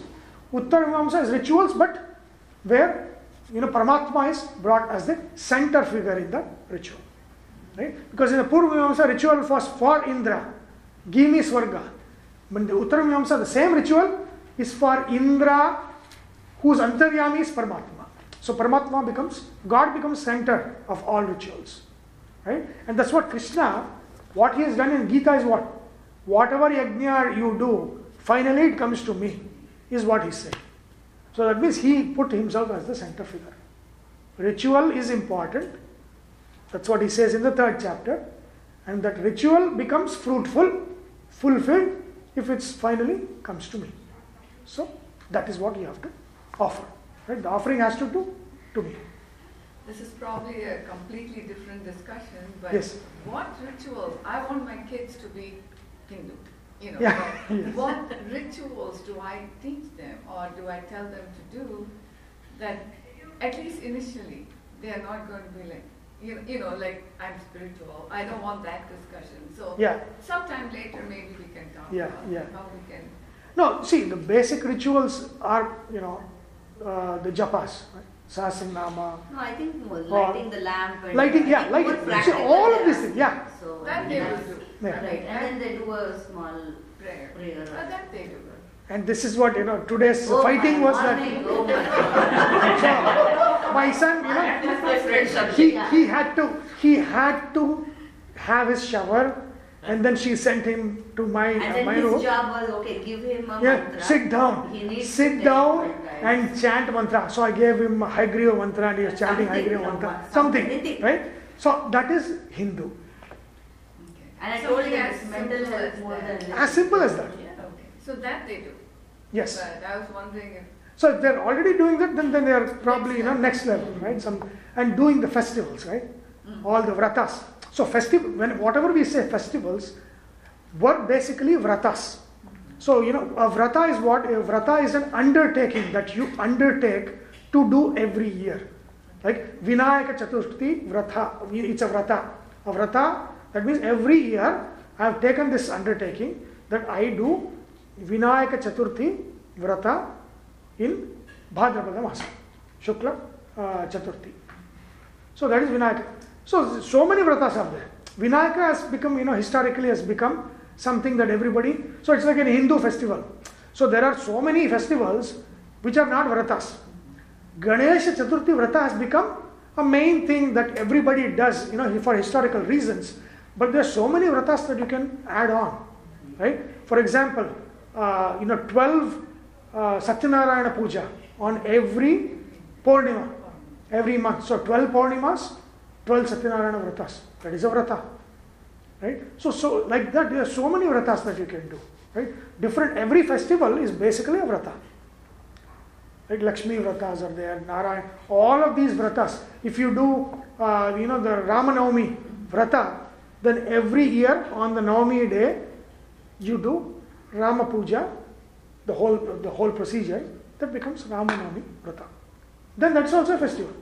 Uttar Mimamsa is rituals, but where you know Paramatma is brought as the center figure in the ritual. Right? Because in the Purva Mimamsa ritual was for Indra, give me Swarga. But in the Uttar Mimamsa, the same ritual is for Indra, whose Antaryami is Paramatma. So Paramatma becomes, God becomes center of all rituals. Right? And that's what Krishna, what he has done in Gita is what? Whatever yajna you do, finally it comes to me, is what he saying. So that means he put himself as the center figure. Ritual is important. That's what he says in the third chapter. And that ritual becomes fruitful, fulfilled, if it finally comes to me. So that is what you have to offer. Right? The offering has to do to me. This is probably a completely different discussion, but Yes. what rituals, I want my kids to be Hindu, you know. Yeah, yes. What rituals do I teach them or do I tell them to do that at least initially they are not going to be like, you know, you know, like I'm spiritual. I don't want that discussion. So Yeah. sometime later maybe we can talk Yeah, about yeah. how we can. No, see, the basic rituals are, you know, uh, the japas, right? Sahasranama, No, I think more lighting the lamp and. lighting, yeah, lighting. more See, all of they're these things, yeah. Asking. So That they will do. Yeah. Right, and then they do a small Prayer. prayer. Uh, that they do. And this is what, you know, today's Oh fighting my was that. oh my So, my son, you know, That was my friend subject. he, he had to he had to have his shower and then she sent him to my And uh, then my his room job was, okay, give him a yeah mantra. sit down He needs sit take down and chant mantra so i gave him hayagriva mantra and he was chanting Something, hayagriva some- mantra some- something right so that is hindu Okay. And I Something told him as it's mental simple health as more that. than. as simple as that Okay. So that they do. yes But I was wondering if so if they're already doing that then, then they are probably you know next level right some and doing the festivals right Mm. all the vratas so festival when whatever we say festivals were basically vratas so you know a vrata is what a vrata is an undertaking that you undertake to do every year like vinayaka chaturthi vrata it's a vrata a vrata that means every year i have taken this undertaking that i do vinayaka chaturthi vrata in bhadrapada shukla uh, chaturthi. So that is vinayaka. So so many vratas are there. Vinayaka has become you know historically has become something that everybody so it's like an hindu festival. So there are so many festivals which are not vratas. Ganesha chaturthi vrata has become a main thing that everybody does you know for historical reasons but there are so many vratas that you can add on right? For example uh, you know 12 uh, satyanarayana puja on every purnima every month. So 12 purnimas 12 satyanarayana vratas. That is a vrata right? So so like that there are so many vratas that you can do right? Different every festival is basically a vrata right? Lakshmi vratas are there all of these vratas. If you do uh, you know the ramanavami vrata then every year on the navami day you do rama puja the whole the whole procedure that becomes ramanavami vrata. Then that's also a festival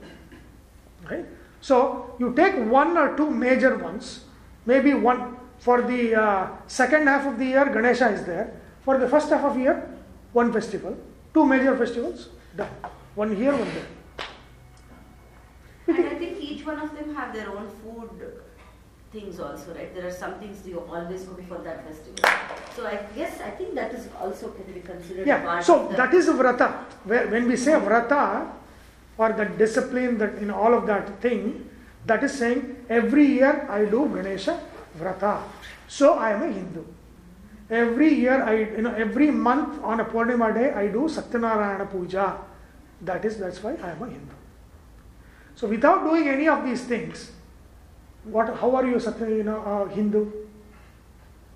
right? So you take one or two major ones maybe one for the uh, second half of the year ganesha is there. For the first half of the year one festival two major festivals done. One here one there. And I think each one of them have their own food things also, right? There are some things you always go for that festival. So I guess, I think that is also can be considered yeah part so that is a vrata. Where when we say vrata or the discipline that in all of that thing that is saying every year i do ganesha vrata. So i am a hindu. Every year i you know every month on a purnima day i do satyanarayana puja. That is that's why i am a hindu. So without doing any of these things what how are you Satya, you know uh, hindu?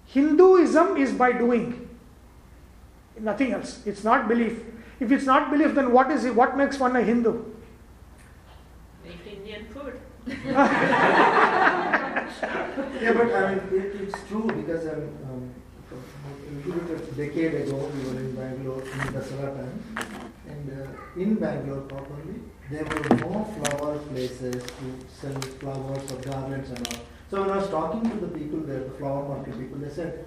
Hinduism is by doing. Nothing else. It's not belief. If it's not belief then what is it? What makes one a hindu? Eat Indian food. Yeah, but I mean, it, it's true because um, um, a little bit a decade ago we were in Bangalore in Dasara time, And uh, in Bangalore properly, there were more flower places to sell flowers or garlands and all. So when I was talking to the people there, the flower market people, they said,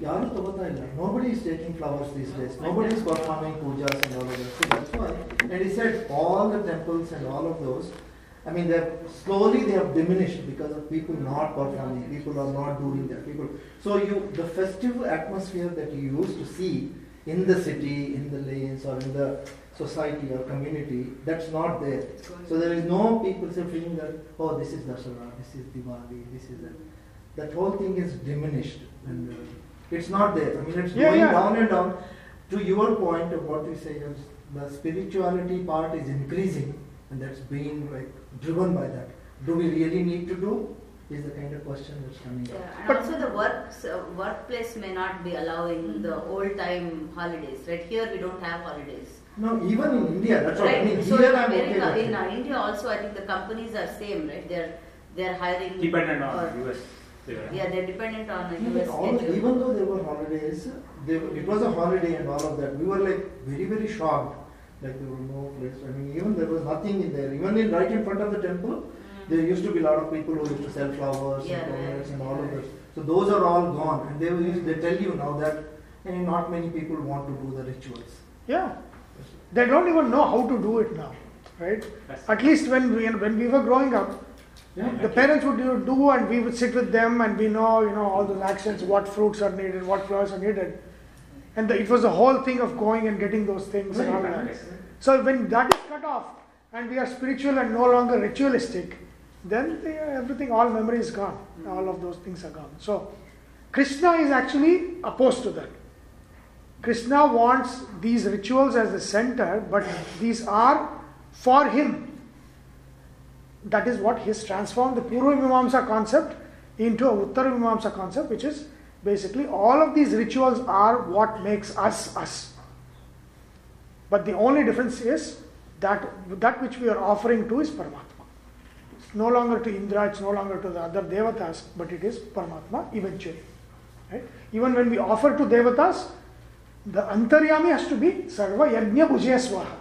Nobody is taking flowers these days. Nobody is performing pujas and all of that. So that's why. And he said all the temples and all of those, I mean, they're slowly they have diminished because of people not performing, people are not doing that. People. So you, the festival atmosphere that you used to see in the city in the lanes or in the society or community that's not there so there is no people saying that oh this is Dasara this is Diwali this is that that whole thing is diminished and uh, it's not there. I mean, it's Yeah, going yeah. down and down. To your point of what you say the spirituality part is increasing, and that's being like driven by that. Do we really need to do? Is the kind of question that's coming Yeah, up. and But- also the work uh, workplace may not be allowing the old time holidays. Right here we don't have holidays. No, even in India, that's what I Right. mean. So Here in I'm okay America, in it. uh, India also, I think the companies are same, right? They're they're hiring. Dependent on or- US. they Yeah, they're dependent on the No, but US all, schedule. even though there were holidays, they, it was a holiday and all of that. We were like very, very shocked. Like there were no place. I mean, even there was nothing in there. Even in right in front of the temple. There used to be a lot of people who used to sell flowers Yeah, and flowers yeah. and all of this. So those are all gone, and they will, they tell you now that eh, not many people want to do the rituals. Yeah. They don't even know how to do it now, right? At least when we when we were growing up, Yeah. the parents would do- do and we would sit with them and we know you know all those actions, what fruits are needed, what flowers are needed, and the, it was the whole thing of going and getting those things and all that. So when that is cut off and we are spiritual and no longer ritualistic, then the, everything, all memory is gone. All of those things are gone. So Krishna is actually opposed to that. Krishna wants these rituals as the center, but these are for him. That is what he's transformed the Purva Mimamsa concept into a Uttara Mimamsa concept, which is basically all of these rituals are what makes us us. But the only difference is that that which we are offering to is Paramatma. No longer to Indra, it's no longer to the other devatas, but it is Paramatma eventually. Right? Even when we offer to devatas, the antaryami has to be sarva yajna bhujya swaha.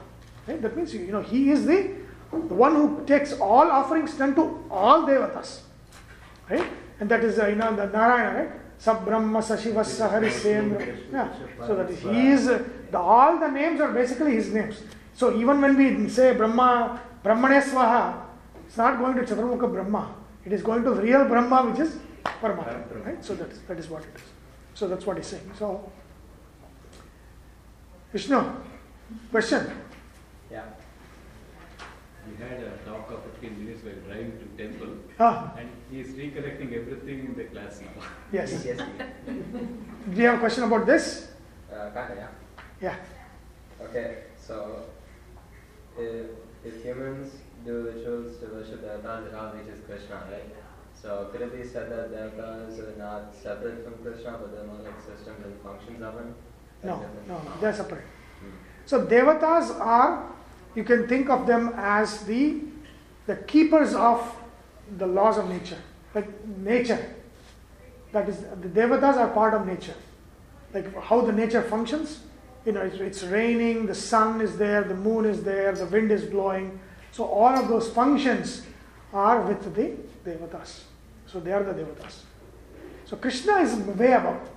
Right? That means you know he is the, one who takes all offerings done to all devatas. Right? And that is uh, you know the Narayana, right? Sabrahma Sashivasa Harisendra. Yeah. So that is, he is uh, the, all the names are basically his names. So even when we say Brahma Brahmane Swaha, it's not going to Chaturmukha Brahma. It is going to real Brahma, which is Paramatma. Right? So that, that is what it is. So that's what he's saying. So Vishnu, question. Yeah. We had a talk of 15 minutes while driving to temple, Ah, and he is recollecting everything in the class now. yes. Yes. Do you have a question about this? Uh, kinda, yeah. Yeah. Okay, so if, if humans do rituals to worship the devatas, it all reaches Krishna, right? So could it be said that devatas are not separate from Krishna, but they're more like systems and functions of him? No, no, no, they're separate. Hmm. So devatas are, you can think of them as the the keepers of the laws of nature, like nature. That is, the devatas are part of nature, like how the nature functions. You know, it's, it's raining, the sun is there, the moon is there, the wind is blowing. So all of those functions are with the devatas. So they are the devatas. So Krishna is way above.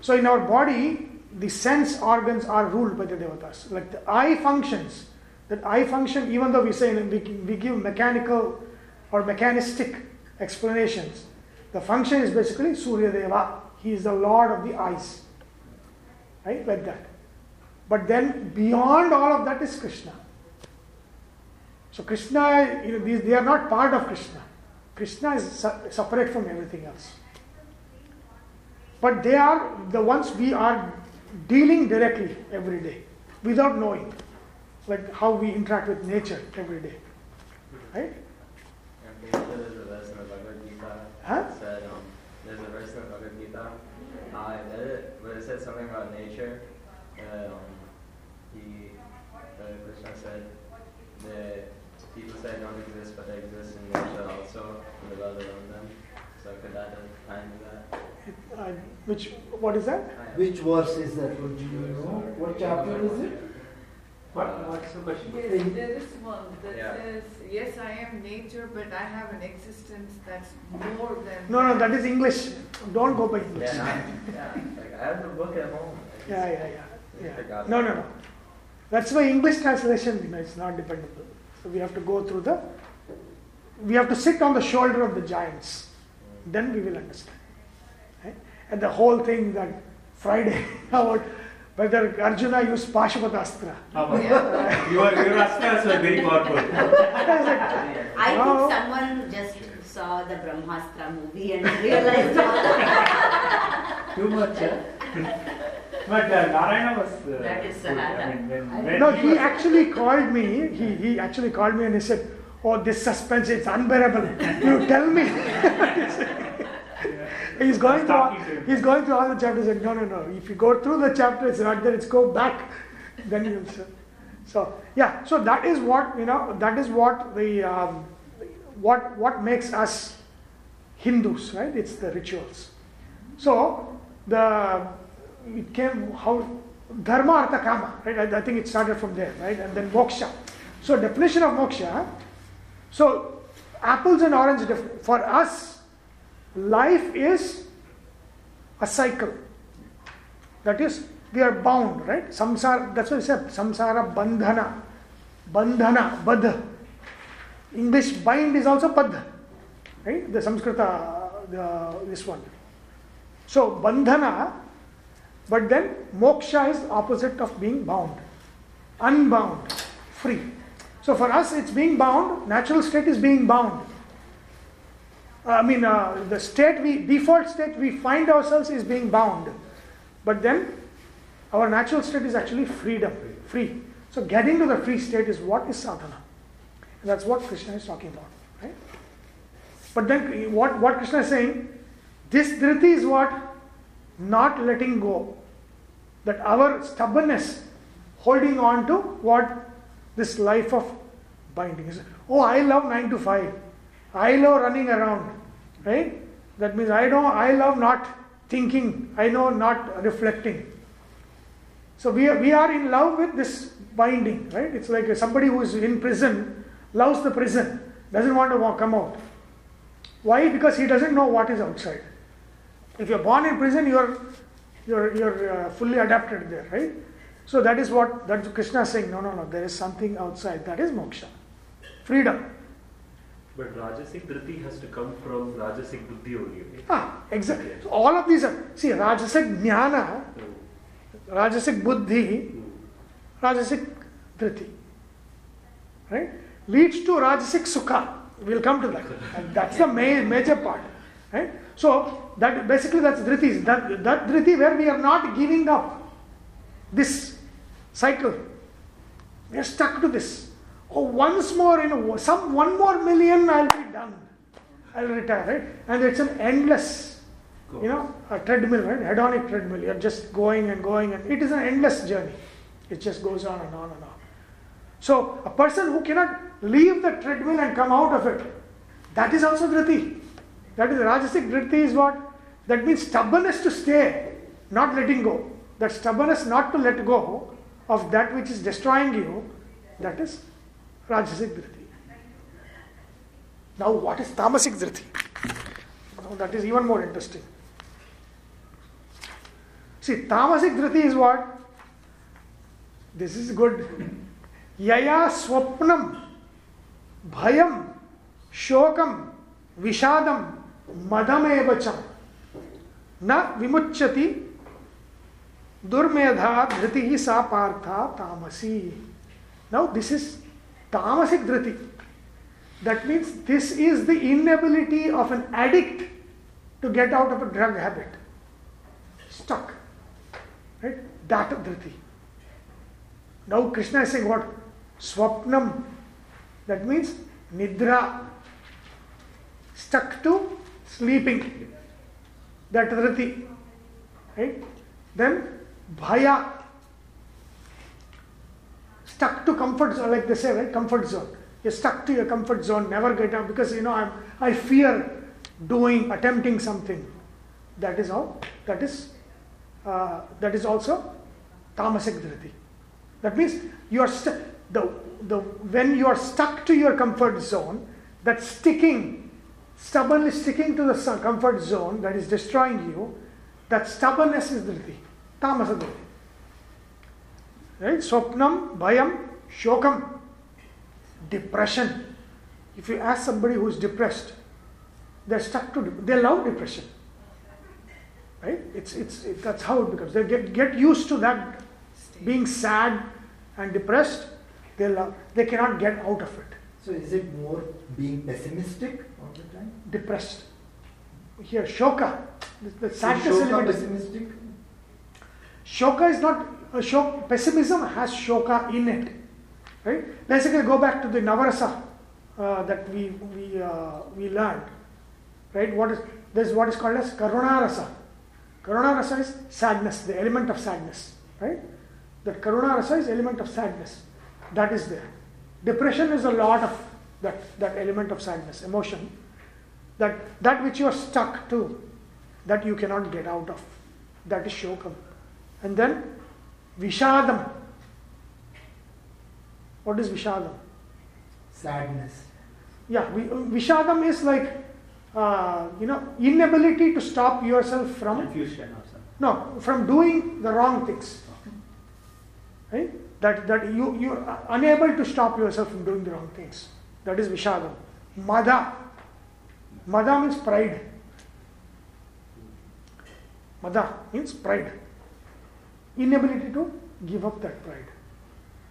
So in our body, the sense organs are ruled by the devatas. Like the eye functions, that eye function, even though we say we, we give mechanical or mechanistic explanations, the function is basically Surya Deva. He is the lord of the eyes. Right? Like that. But then beyond all of that is Krishna. So Krishna, you know, these, they are not part of Krishna. Krishna is se- separate from everything else. But they are the ones we are dealing directly every day without knowing, like how we interact with nature every day. Right? I'm pretty a verse in the Bhagavad Gita Huh? said, um, there's a verse in the Bhagavad Gita, I read it, where it said something about nature. Uh, um, he, uh, Krishna said that people say don't exist, but they exist in nature also, in the world around them. So could that have kind of that? Uh, which what is that? Which verse is that? Would you know? What chapter is it? What, what's the question? Yes, there is one that Yeah. says, yes, I am nature, but I have an existence that's more than. No, no, that is English. Don't go by English. Yeah, I- yeah. Like I have the book at home. Yeah, yeah, yeah. Yeah. No, no, no. That's why English translation, you know, it's not dependable. So we have to go through the, we have to sit on the shoulder of the giants. Then we will understand. Right? And the whole thing that Friday about whether Arjuna used Pashupatastra. your, your astras are very powerful. I No. think someone just saw the Brahmastra movie and realized all that. Too much. huh? But uh, Narayana was. Uh, That is good. I mean, when, when No, he he actually called me. He, he actually called me and he said, Oh, this suspense, it's unbearable. You tell me. he's going through all, Talking to him. he's going through all the chapters. Like, no, no, no. If you go through the chapter, it's not there. It's go back. Then you'll see. So yeah. So that is what you know. That is what the um, what what makes us Hindus, right? It's the rituals. So the it came how dharma artha kama, right? I, I think it started from there, right? And then moksha. So definition of moksha. So apples and oranges for us, life is a cycle. That is, we are bound, right? Samsara. That's what I said. Samsara bandhana, bandhana, badh. English bind is also padh, right? The Samskrita, uh, the, this one. So bandhana, but then moksha is opposite of being bound, unbound, free. So for us, it's being bound. Natural state is being bound. I mean, uh, the state we default state we find ourselves is being bound, but then our natural state is actually freedom, free. So getting to the free state is what is sadhana, and that's what Krishna is talking about, right? But then what what Krishna is saying, this dhriti is what not letting go, that our stubbornness, holding on to what this life of binding is. Oh, I love nine to five. I love running around, right? That means I know I love not thinking. I know not reflecting. So we are, we are in love with this binding, right? It's like somebody who is in prison loves the prison, doesn't want to come out. Why? Because he doesn't know what is outside. If you're born in prison, you're you're you're uh, fully adapted there, right? So that is what that Krishna is saying. No, no, no. There is something outside. That is moksha, freedom. But Rajasic Dhriti has to come from Rajasic Buddhi only, okay? Ah, exactly. So all of these are see Rajasic Jnana, Rajasic Buddhi, Rajasic Dhriti, right? Leads to Rajasic Sukha. We'll come to that. And that's the ma- major part, right? So that basically that's Dhriti. That that Dhriti where we are not giving up this cycle. We are stuck to this. Oh, once more, you know, some one more million, I'll be done. I'll retire, right? And it's an endless, you know, a treadmill, right? Hedonic treadmill. You're just going and going, and it is an endless journey. It just goes on and on and on. So, a person who cannot leave the treadmill and come out of it, that is also dhriti. That is Rajasic dhriti is what? That means stubbornness to stay, not letting go. That stubbornness not to let go of that which is destroying you, that is Rajasic dhriti. Now, what is Tamasic dhriti? Now, that is even more interesting. See, Tamasic dhriti is what? This is good. Yaya swapnam, bhayam, shokam, vishadam, मदमेव च न विमुच्यति, दुर्मेधा धृति ही सा पार्था तामसी। Now this is tamasic dhriti. That means this is the inability of an addict to get out of a drug habit stuck right that dhriti. Now Krishna says got swapnam that means nidra stuck to sleeping. That dhriti. Right? Then bhaya. Stuck to comfort zone, like they say, right? Comfort zone. You're stuck to your comfort zone, never get out because you know I'm, I fear doing, attempting something. That is all. That is uh, that is also tamasic dhriti. That means you are stu- the, the when you are stuck to your comfort zone, that sticking, stubbornly sticking to the comfort zone that is destroying you, that stubbornness is dhriti, tamasa dhriti. Right? Swapnam, bhayam, shokam, depression. If you ask somebody who is depressed, they're stuck to, they love depression. Right? It's, it's, it, that's how it becomes. They get, get used to that being sad and depressed. They, love, they cannot get out of it. So is it more being pessimistic? Depressed. Here, shoka, the, the Is sadness Shoka element. is- pessimistic? Shoka is not a shock. Pessimism has shoka in it, right? Let's go back to the Navarasa uh, that we we uh, we learned, right? What is this? What is called as Karunarasa. Karunarasa is sadness, the element of sadness, right? That Karunarasa is element of sadness, that is there. Depression is a lot of that that element of sadness, emotion, that that which you are stuck to, that you cannot get out of, that is shokam. And then Vishadam. What is Vishadam? Sadness. Yeah, vi- Vishadam is like, uh, you know, inability to stop yourself from, Confusion or something. no, from doing the wrong things. Right? That, that you, you are unable to stop yourself from doing the wrong things. That is Vishadam. Mada. Mada means pride. Mada means pride. Inability to give up that pride.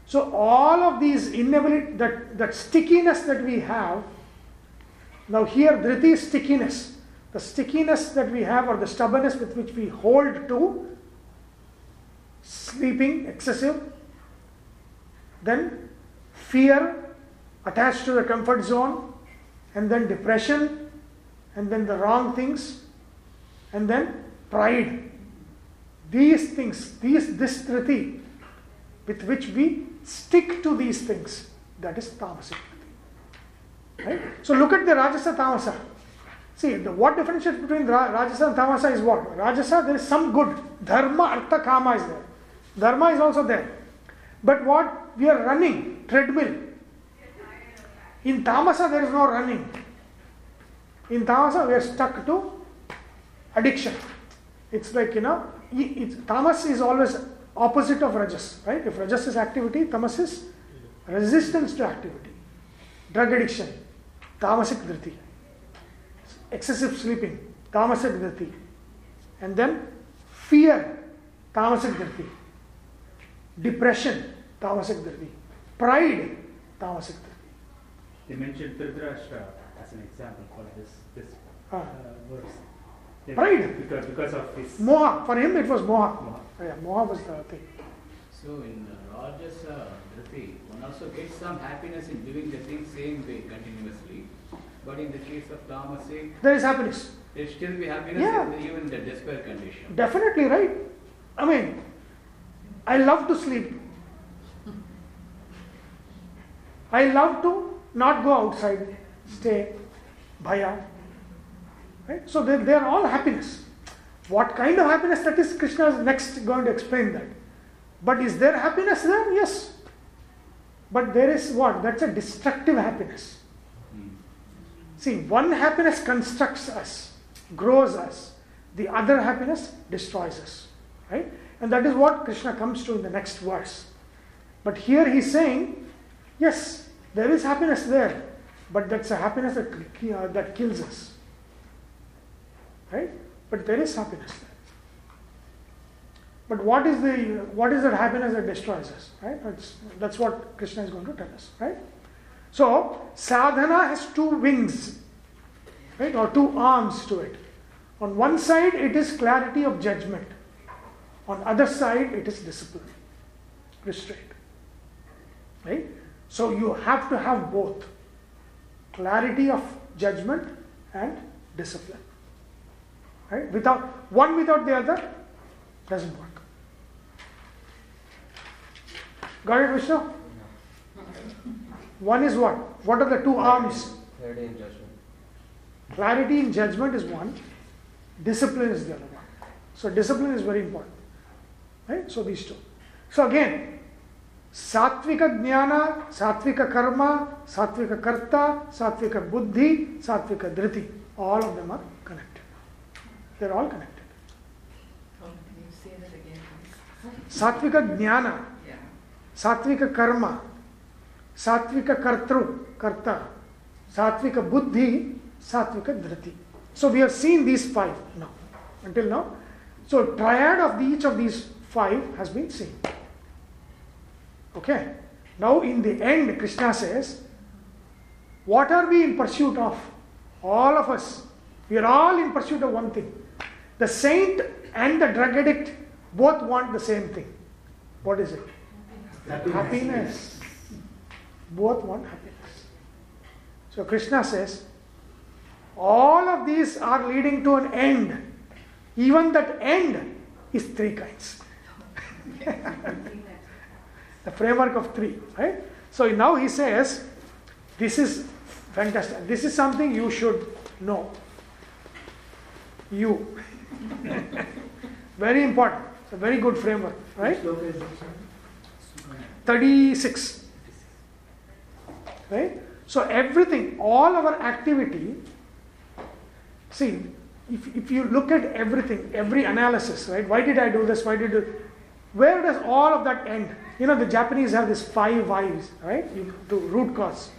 So all of these inability, that, that stickiness that we have, now here dhriti is stickiness. The stickiness that we have or the stubbornness with which we hold to sleeping excessive, then fear attached to the comfort zone, and then depression, and then the wrong things, and then pride. These things, these this dhriti with which we stick to these things, that is tamasic. Right? So look at the Rajasa Tamasa. See, the, what differentiates between Ra- Rajasa and Tamasa is what? Rajasa, there is some good. Dharma, Artha, Kama is there. Dharma is also there. But what? We are running, treadmill. In Tamasa, there is no running. In Tamasa, we are stuck to addiction. It's like, you know, it's, Tamas is always opposite of Rajas, right? If Rajas is activity, Tamas is resistance to activity. Drug addiction, Tamasic Dhriti. Excessive sleeping, Tamasic Dhriti. And then fear, Tamasic Dhriti. Depression, Tamasic Dhriti. Pride, Tamasic Dhriti. They mentioned Dhritarashtra as an example for this, this Ah. uh, verse. They- Pride. Because, because of his. Moha, for him it was Moha. Moha. Yeah, Moha was the thing. So in uh, Rajasa Dhriti, one also gets some happiness in doing the thing same way continuously. But in the case of Tamasic, There is happiness. there still be happiness Yeah. in the, even the despair condition. Definitely, right? I mean, I love to sleep. I love to not go outside, stay, bhaya. Right? So they, they are all happiness. What kind of happiness that is, Krishna is next going to explain that. But is there happiness there? Yes. But there is what? That's a destructive happiness. See, one happiness constructs us, grows us. The other happiness destroys us. Right? And that is what Krishna comes to in the next verse. But here he's saying, yes, there is happiness there, but that's a happiness that, uh, that kills us. Right? But there is happiness there. But what is the what is that happiness that destroys us? Right? That's, that's what Krishna is going to tell us. Right? So sadhana has two wings, right, or two arms to it. On one side, it is clarity of judgment. On other side, it is discipline, restraint. Right? So you have to have both clarity of judgment and discipline. Right? Without one without the other doesn't work. Got it, Vishnu? One is what? What are the two arms? Clarity and judgment. Clarity in judgment is one, discipline is the other one. So, discipline is very important. Right? So, these two. So, again, Satvika Jnana, Satvika Karma, Satvika Karta, Satvika Buddhi, Satvika Dhriti. All of them are connected. They're all connected. Oh, can you say that again, please? Satvika Jnana, Yeah. Satvika Karma, Satvika Kartru, Karta, Satvika Buddhi, Satvika Dhriti. So we have seen these five now, until now. So triad of the, each of these five has been seen. Okay. Now in the end, Krishna says, what are we in pursuit of? All of us. We are all in pursuit of one thing. The saint and the drug addict both want the same thing. What is it? Happiness. Both want happiness. So Krishna says, all of these are leading to an end. Even that end is three kinds. the framework of three, right? So now he says, this is fantastic. This is something you should know. You. very important. It's a very good framework, right? Which sloka is it? 36 right so everything all our activity see if, if you look at everything every analysis right why did i do this why did I, where does all of that end you know the japanese have this five whys right you, the root cause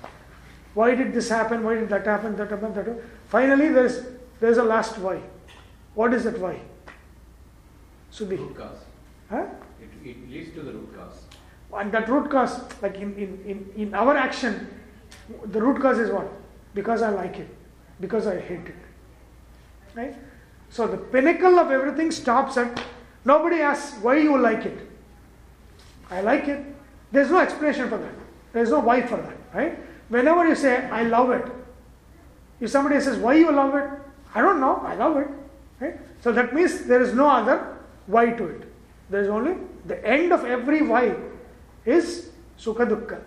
why did this happen why did that happen that happen that happen? finally there's there's a last why what is that why Sudhi? Root cause. huh? It, it leads to the root cause. And that root cause, like in, in, in, in our action, the root cause is what? Because I like it, because I hate it. Right? So the pinnacle of everything stops at nobody asks why you like it. I like it. There's no explanation for that. There's no why for that. Right? Whenever you say I love it, if somebody says why you love it, I don't know, I love it. Right? So that means there is no other why to it. There is only the end of every why is Sukha Dukkha.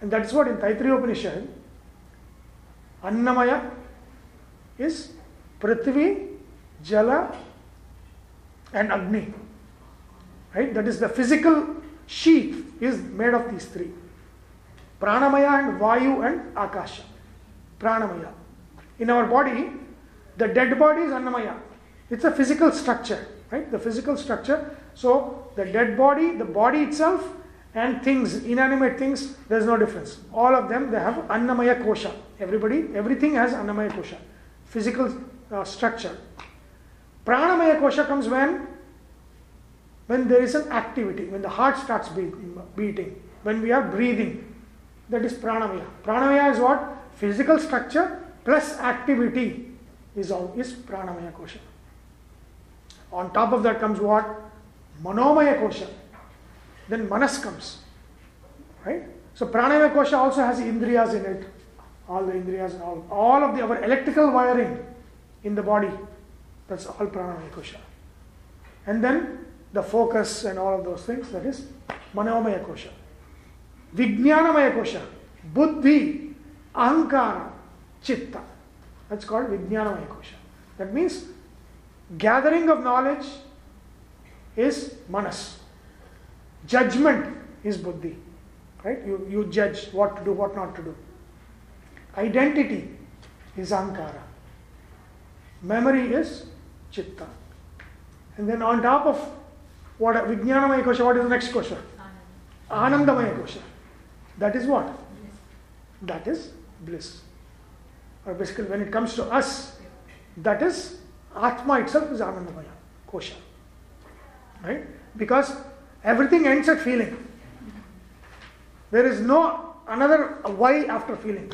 And that's what in Taittiriya Upanishad, Annamaya is Prithvi, Jala, and Agni. Right? That is the physical sheath is made of these three. Pranamaya and Vayu and Akasha. Pranamaya. In our body, the dead body is Annamaya. It's a physical structure, right? The physical structure. So the dead body, the body itself, and things, inanimate things, there's no difference. All of them, they have Annamaya Kosha. Everybody, everything has Annamaya Kosha. Physical uh, structure. Pranamaya Kosha comes when? When there is an activity, when the heart starts beating, when we are breathing. That is Pranamaya. Pranamaya is what? Physical structure plus activity is all is Pranamaya Kosha. On top of that comes what? Manomaya Kosha. Then Manas comes. Right? So Pranamaya Kosha also has Indriyas in it. All the Indriyas and all. All of the our electrical wiring in the body. That's all Pranamaya Kosha. And then the focus and all of those things, that is Manomaya Kosha. Vijnanamaya Kosha. Buddhi, Ahankara, Chitta. That's called Vijnanamaya Kosha. That means gathering of knowledge is manas. Judgment is buddhi. Right? You, you judge what to do, what not to do. Identity is ankara. Memory is chitta. And then on top of what Vijnanamaya Kosha, what is the next Kosha? Anandamaya Kosha. That is what? That is bliss. Or basically, when it comes to us, that is Atma itself is Anandamaya Kosha. Right? Because everything ends at feeling. There is no another why after feeling.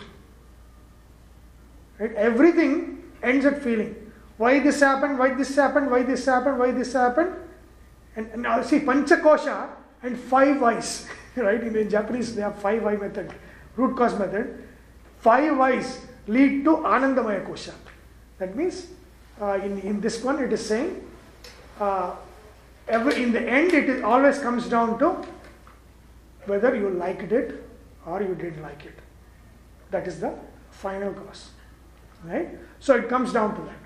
Right? Everything ends at feeling. Why this happened, why this happened, why this happened, why this happened. And, and now see Panchakosha and five whys. Right? In, in Japanese they have five why method, root cause method. Five whys lead to Anandamaya Kosha. That means uh, in, in this one it is saying uh, every, in the end it is, always comes down to whether you liked it or you didn't like it. That is the final cause. Right? So it comes down to that.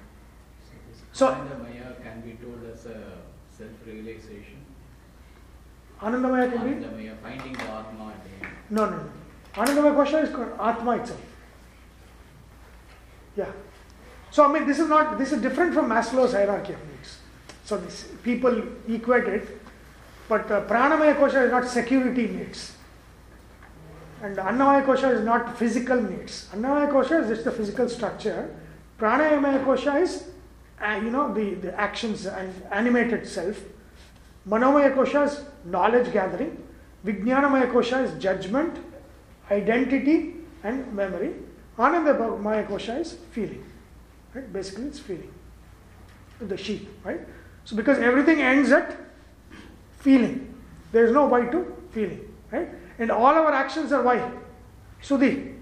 So- Anandamaya can be told as a self-realization. Anandamaya can be? Anandamaya, finding the Atma at. No, no, no. Anandamaya kosha is called Atma itself. Yeah. So I mean, this is not. This is different from Maslow's hierarchy of needs. So this, people equate it, but uh, Pranamaya kosha is not security needs, and Annamaya kosha is not physical needs. Annamaya kosha is just the physical structure. Pranayamaya kosha is, uh, you know, the the actions and animated self. Manomaya kosha is knowledge gathering. Vijnanamaya kosha is judgment, identity, and memory. Anandamaya kosha is feeling. Right? Basically, it's feeling. The sheath, right? So, because everything ends at feeling, there is no why to feeling, right? And all our actions are why. Sudhi,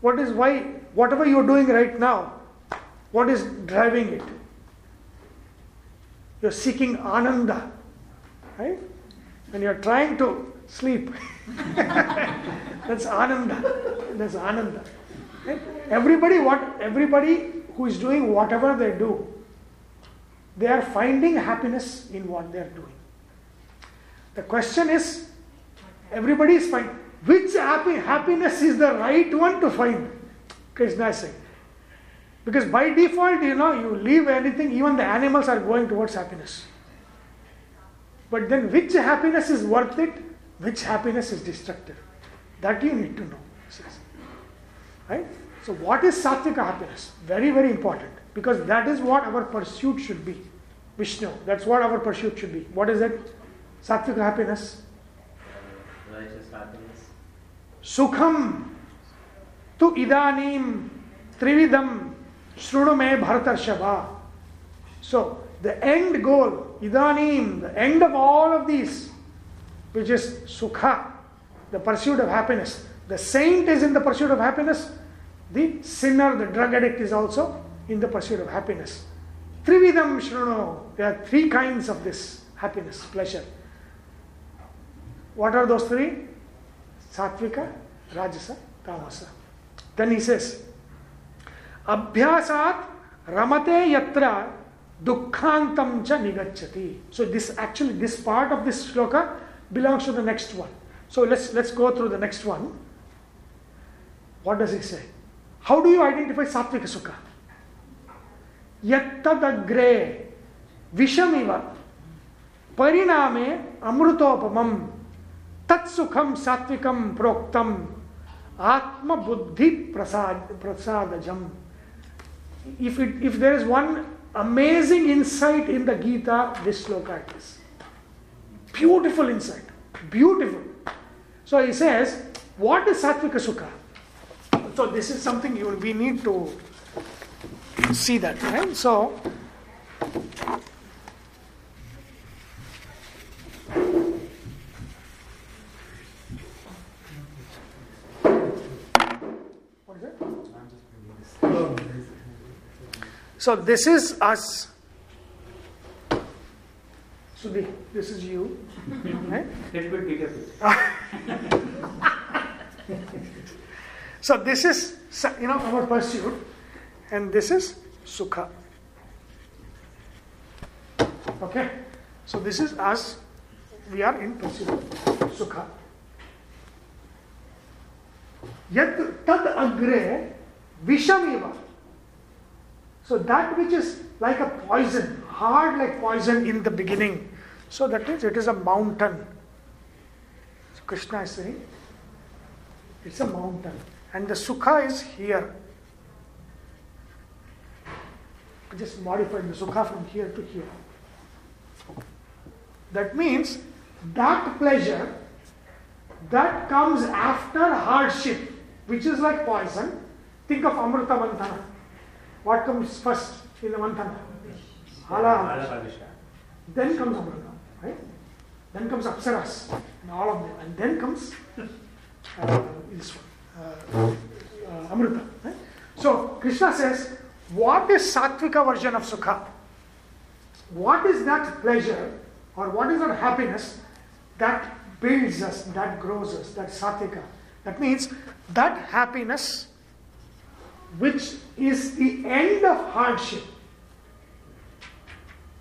what is why? Whatever you are doing right now, what is driving it? You are seeking ananda, right? And you are trying to sleep. That's ananda. That's ananda. Right? Everybody, what everybody who is doing whatever they do, they are finding happiness in what they are doing. The question is, everybody is finding which happy, happiness is the right one to find. Krishna is saying. Because by default, you know, you leave anything, even the animals are going towards happiness. But then, which happiness is worth it? Which happiness is destructive? That you need to know. Right? So, what is sattvika happiness? Very, very important because that is what our pursuit should be. Vishnu, that's what our pursuit should be. What is it? Sattvika happiness. Righteous happiness. Sukham tu idanim trividam shrudu me bharatarshava. So, the end goal, idanim, the end of all of these, which is sukha, the pursuit of happiness. The saint is in the pursuit of happiness. The sinner, the drug addict, is also in the pursuit of happiness. Trividam Shruno. There are three kinds of this happiness, pleasure. What are those three? Satvika, Rajasa, Tamasa. Then he says, Abhyasat ramate yatra dukkhantam cha nigachati. So this actually this part of this shloka belongs to the next one. So let's let's go through the next one. What does he say? How do you identify satvika sukha? Yattadagre vishamiva pariname amrutopamam tatsukham satvikam proktam atma buddhi prasad, prasadajam. If, it, if there is one amazing insight in the Gita, this sloka it is. Beautiful insight. Beautiful. So he says, what is Sattvika Sukha? So this is something you, we need to see that, right? So what is it? So this is us. Sudhi, this is you. Right? Little bit bigger. So this is you know our pursuit, and this is sukha. Okay, so this is us. We are in pursuit sukha. Yat tad agre vishamiva. So that which is like a poison, hard like poison in the beginning. So that is, it is a mountain. So Krishna is saying, it's a mountain. And the sukha is here. I just modified the sukha from here to here. That means that pleasure that comes after hardship, which is like poison. Think of Amrita Mantana. What comes first in the Mantana? Hala. Then comes Amrita, right? Then comes Apsaras, and all of them. And then comes uh, this one uh, uh, Amrita. Right? So Krishna says, what is Sattvika version of Sukha? What is that pleasure or what is that happiness that builds us, that grows us, that Sattvika? That means that happiness which is the end of hardship.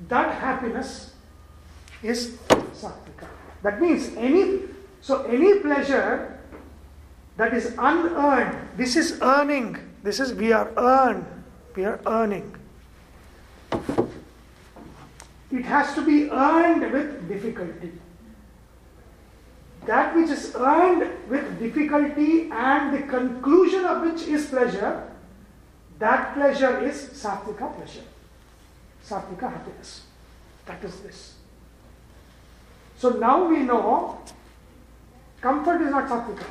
That happiness is Sattvika. That means any, so any pleasure that is unearned, this is earning, this is we are earned, we are earning. It has to be earned with difficulty. That which is earned with difficulty and the conclusion of which is pleasure, that pleasure is sattvika pleasure, sattvika happiness. That is this. So now we know comfort is not sattvika.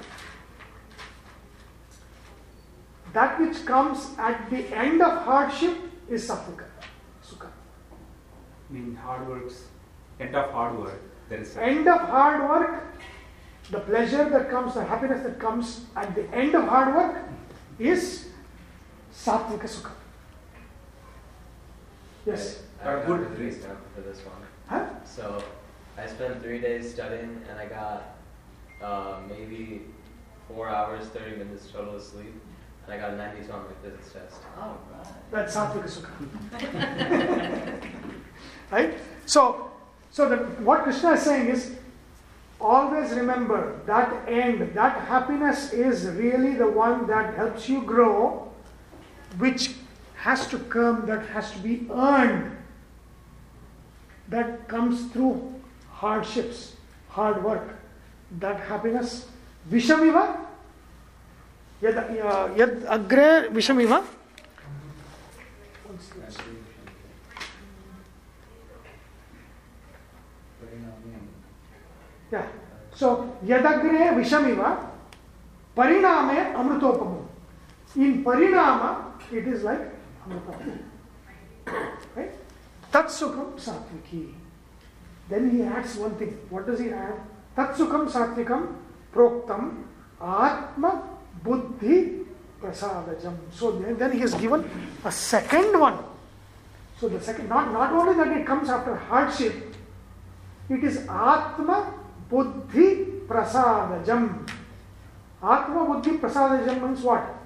That which comes at the end of hardship is sattvika, sukha. mean hard works, end of hard work, there is End of hard work, the pleasure that comes, the happiness that comes at the end of hard work is sattvika sukha. Yes. I got good a dream. stamp for this one. Huh? So I spent three days studying and I got uh, maybe four hours, 30 minutes total of sleep. And I got a 92 on my physics test. All right. That's sattvika sukha. right? So, so that what Krishna is saying is always remember that end, that happiness is really the one that helps you grow, which has to come, that has to be earned, that comes through hardships, hard work. That happiness, Vishamiva, yad, uh, yad agre Vishamiva. Yeah. So, yadagre vishamiva, pariname amrutopamam. In parinama, it is like amrutopamam. Right? Tatsukam satviki. Then he adds one thing. What does he add? Tatsukam satvikam proktam atma buddhi prasadajam. So then, then he has given a second one. So the second, not, not only that it comes after hardship, it is Atma Buddhi Prasadajam. Atma Buddhi Prasadajam means what?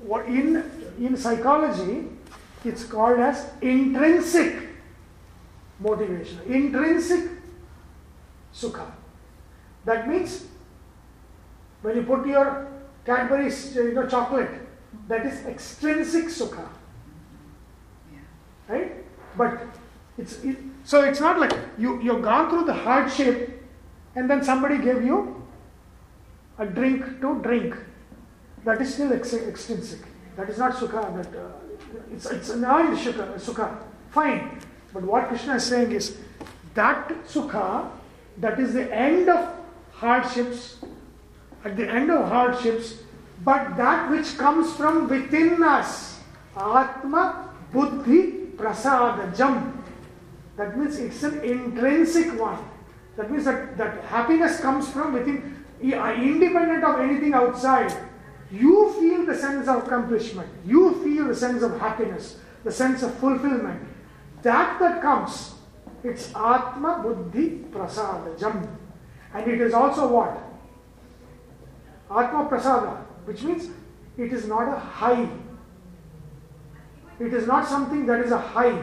What in, in psychology, it's called as intrinsic motivation, intrinsic sukha. That means when you put your Cadbury's uh, you know, chocolate, that is extrinsic sukha. Right? But it's it, so it's not like you you've gone through the hardship and then somebody gave you a drink to drink. That is still ex- extrinsic. That is not sukha. That uh, it's it's an earned sukha, sukha. Fine. But what Krishna is saying is that sukha, that is the end of hardships, at the end of hardships, but that which comes from within us, Atma Buddhi Prasadajam. That means it's an intrinsic one. That means that, that happiness comes from within, independent of anything outside. You feel the sense of accomplishment. You feel the sense of happiness, the sense of fulfillment. That that comes, it's Atma Buddhi Prasadajam. And it is also what? Atma Prasada, which means it is not a high. It is not something that is a high.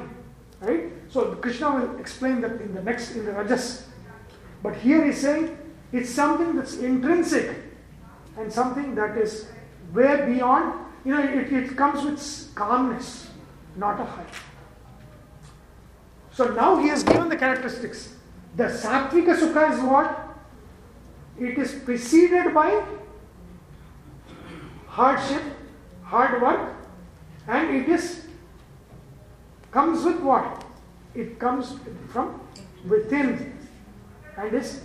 Right? So Krishna will explain that in the next, in the Rajas. But here he's saying it's something that's intrinsic and something that is way beyond, you know, it, it comes with calmness, not a high. So now he has given the characteristics. The Sattvika Sukha is what? It is preceded by hardship, hard work, and it is comes with what? It comes from within and is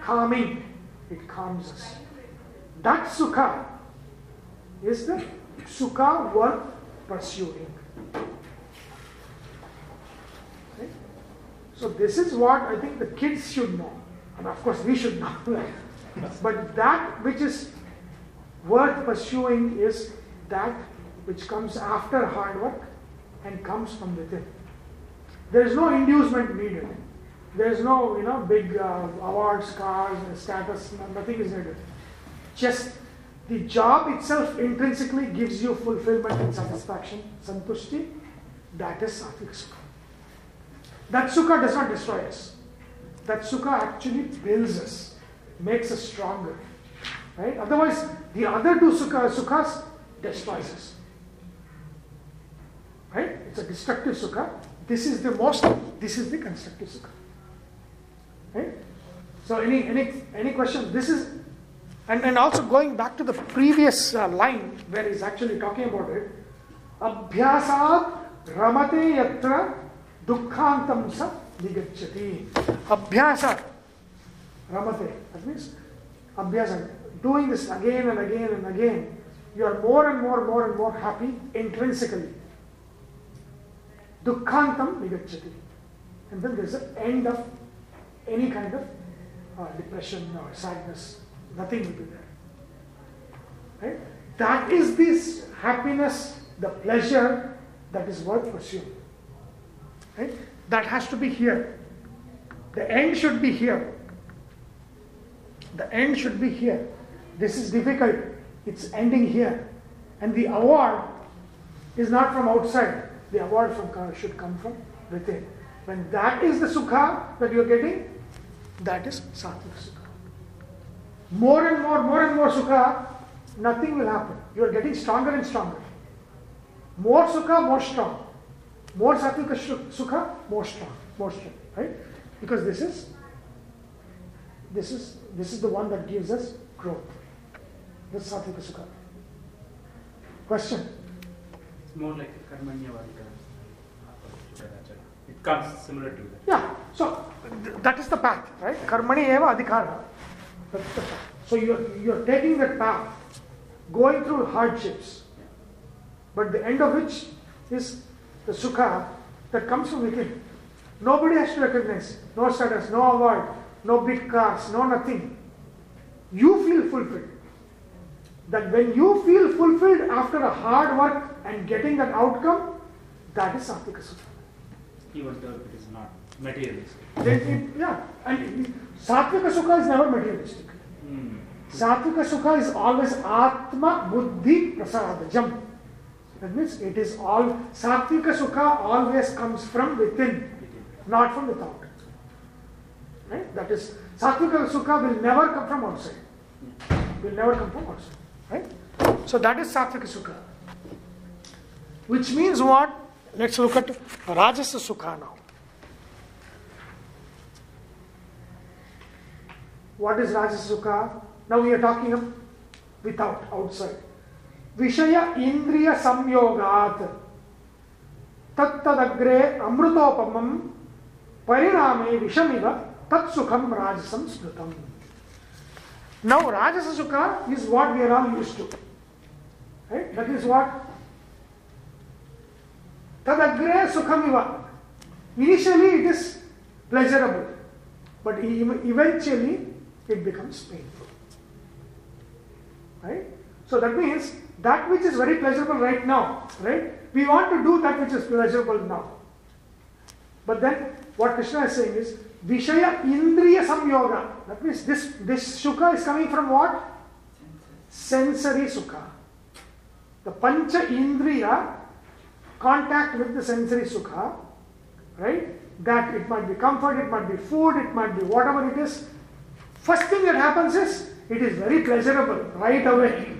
calming. It calms us. That sukha is the sukha worth pursuing. Okay? So this is what I think the kids should know. And of course we should know. but that which is worth pursuing is that which comes after hard work and comes from within. There is no inducement needed. There is no, you know, big uh, awards, cars, status, nothing is needed. Just the job itself intrinsically gives you fulfillment and satisfaction, santushti, that is sattvic sukha. That sukha does not destroy us. that sukha actually builds us, makes us stronger. Right? Otherwise, the other two sukha, sukhas destroys us. Right? It's a destructive sukha. This is the most, this is the constructive sukha. Right? So any any any question? This is and, and also going back to the previous uh, line where he's actually talking about it. Abhyasat ramate yatra dukkhantam sa nigacchati. Abhyasat ramate. That means abhyasa. Doing this again and again and again, you are more and more, more and more happy intrinsically. Dukkhantam nigacchati. And then there's an end of any kind of uh, depression or sadness. Nothing will be there. Right? That is this happiness, the pleasure that is worth pursuing. Right? That has to be here. The end should be here. The end should be here. This is difficult. It's ending here. And the award is not from outside. The award from should come from within. When that is the sukha that you're getting, that is sattvic. More and more, more and more sukha, nothing will happen. You are getting stronger and stronger. More sukha, more strong. More sattvic sukha, more strong, more strong. Right? Because this is this is this is the one that gives us growth. This sattvic sukha. Question? It's more like a karmanya It comes similar to that. Yeah. So th- that is the path, right? Karmani eva adhikara. So you're, you're taking that path, going through hardships, but the end of which is the sukha that comes from within. Nobody has to recognize, no status, no award, no big cars, no nothing. You feel fulfilled. That when you feel fulfilled after a hard work and getting that outcome, that is Satvika Sukha. Even though it is not materialistic. It, yeah, and Satvika Sukha is never materialistic. Hmm. Satvika Sukha is always Atma Buddhi Prasadajam. That means it is all, Satvika Sukha always comes from within, not from without. Right? That is, Satvika Sukha will never come from outside. Will never come from outside. Right? So that is Satvika Sukha. Which means what? Let's look at Rajasa Sukha now. What is Rajasa Sukha? Now we are talking of without, outside. Vishaya Indriya Samyogat Tattadagre Amrutopamam Pariname Vishamiva Tatsukham Rajasam. Now Rajasa Sukha is what we are all used to. Right? That is what Tadagre Sukhamiva. Initially it is pleasurable, but eventually it becomes painful. Right? So that means that which is very pleasurable right now, right? We want to do that which is pleasurable now. But then what Krishna is saying is Vishaya Indriya Samyoga. That means this, this Sukha is coming from what? Sensory Sukha. The Pancha Indriya contact with the sensory Sukha, right? That it might be comfort, it might be food, it might be whatever it is. First thing that happens is it is very pleasurable right away.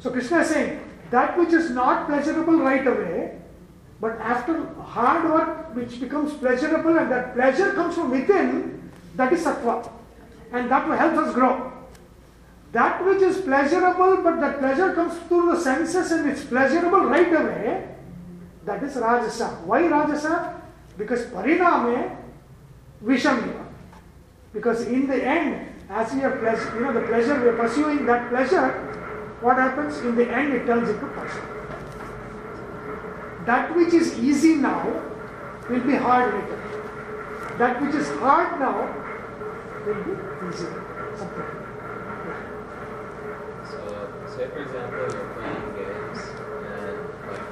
So Krishna is saying that which is not pleasurable right away, but after hard work which becomes pleasurable and that pleasure comes from within, that is sattva. And that will help us grow. That which is pleasurable, but that pleasure comes through the senses and it's pleasurable right away, that is rajasa. Why rajasa? Because pariname vishamya. Because in the end, as we are pleasure, you know, the pleasure we are pursuing that pleasure, what happens in the end? It turns into passion. That which is easy now will be hard later. That which is hard now will be easy. Something. So, say for example, you're playing games and like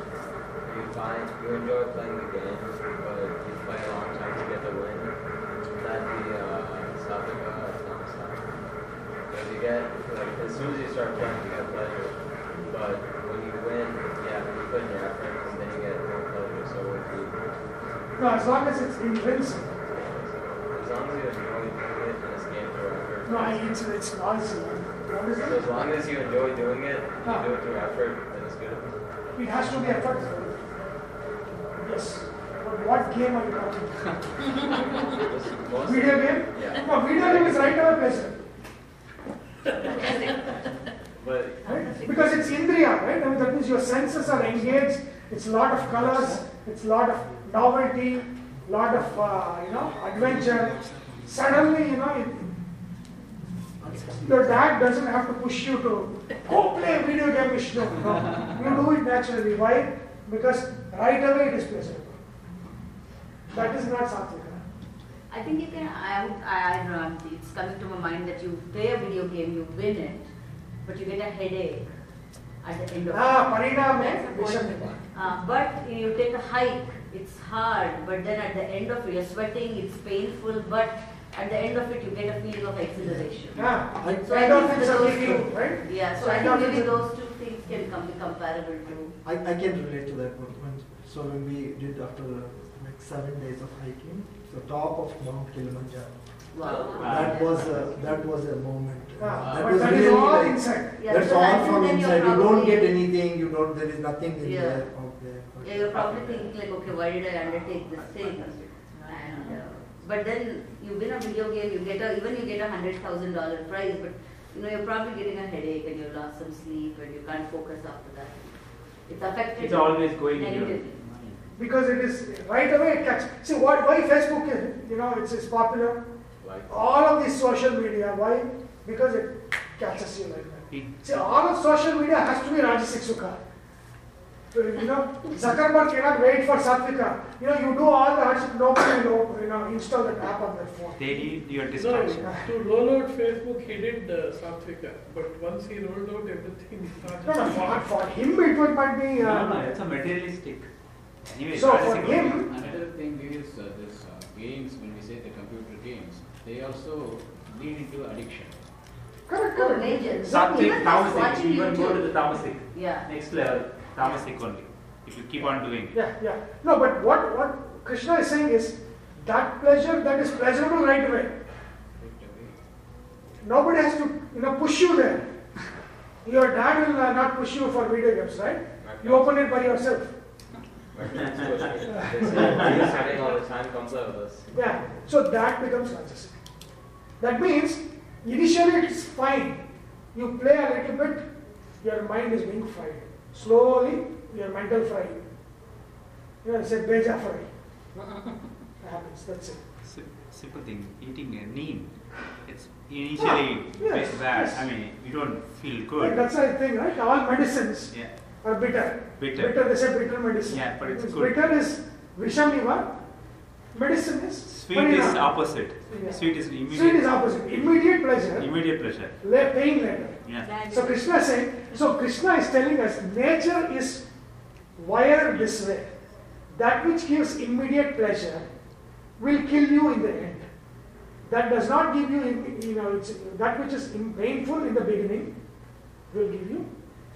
you find you enjoy playing the game, but you play a long time to get the win. That'd be uh, Satvika or Tamasaka. Because you get like as soon as you start playing, you get pleasure, but when you win, yeah, you put in your effort, and then you get more pleasure. So if you No, as long as it's intrinsic. as long as you enjoy No, I- it's, it's noisy. What is So as long as you enjoy doing it, you Ah. do it through effort, then it's good. It has to be effort. Yes. But what game are you talking about? Video game? Yeah. No, video game is right away pleasure. Right? Because it's indriya, right? I mean, that means your senses are engaged. It's a lot of colors. It's a lot of novelty, lot of uh, you know adventure. Suddenly, you know, it, your dad doesn't have to push you to go play video game, Vishnu. No, you do it naturally. Why? Because right away it is pleasurable. That is not sattvic. I think you can. I, I, I don't know. It's coming to my mind that you play a video game, you win it, but you get a headache at the end of Ah, it. parinam That's the point. Uh, but you take a hike, it's hard, but then at the end of it, you're sweating, it's painful, but at the end of it, you get a feeling of exhilaration. Yeah, So I endorphins think are those kicking, two- right? Yeah, so I think maybe are- those two things can come, be comparable to. I, I can relate to that one. So when we did after uh, like seven days of hiking, the top of Mount Kilimanjaro. Wow. That was a, that was a moment. Ah, that but was that is really all like, inside. Yeah, that's because all from inside. You don't get anything. You don't. There is nothing in Yeah. there out there. Yeah, you're probably thinking like, okay, why did I undertake this thing? And, uh, but then you win a video game, you get a, even you get a hundred thousand dollar prize, but you know, you're probably getting a headache and you've lost some sleep and you can't focus after that. It's affected. It's always going in your negatively. Mind. Because it is right away it catches. See what why Facebook is you know it's, it's popular. like All of these social media, why? Because it catches you like that. It- See all of social media has to be Rajasic Sukha. So, you know, Zuckerberg cannot wait for Satvika. You know, you do all the hardship, nobody will you know, install that app on their phone. They need your No, to roll out Facebook, he did uh, Satvika, but once he rolled out everything, he No, started. no, for, for him it would might be. No, Uh, no, it's a materialistic. Anyway, So for him- Another thing is uh, this uh, games, when we say the computer games, they also lead into addiction. correct, Oh, correct. major. Sattvic, Even tamasic, watching even go to the tamasic. Yeah. Next level, tamasic only. If you keep on doing it. Yeah, yeah. No, but what, what Krishna is saying is that pleasure that is pleasurable right away. Right away. Nobody has to, you know, push you there. Your dad will uh, not push you for video games, right? You open it by yourself. Studying all the time, come play with us. Yeah. So that becomes Rajasic. That means initially it's fine. You play a little bit, your mind is being fried. Slowly, your mental fry. You know, it's a beja fry. happens, that's it. Si- Simple thing, eating a neem. It's initially Yeah, yes, bad. yes. I mean, you don't feel Like, good. that's the thing, right? All medicines Yeah, are bitter. bitter. Bitter, they say bitter medicine. Yeah, but it's Because good. Bitter is Vishamiva, medicine is Sweet is Parinam. opposite. Yeah. Sweet is immediate. Sweet is immediate. opposite. Immediate pleasure, Immediate pleasure. la- pain later. Yeah. So Krishna is saying, so Krishna is telling us nature is wired this way. That which gives immediate pleasure will kill you in the end. That does not give you, you know, it's, that which is in- painful in the beginning will give you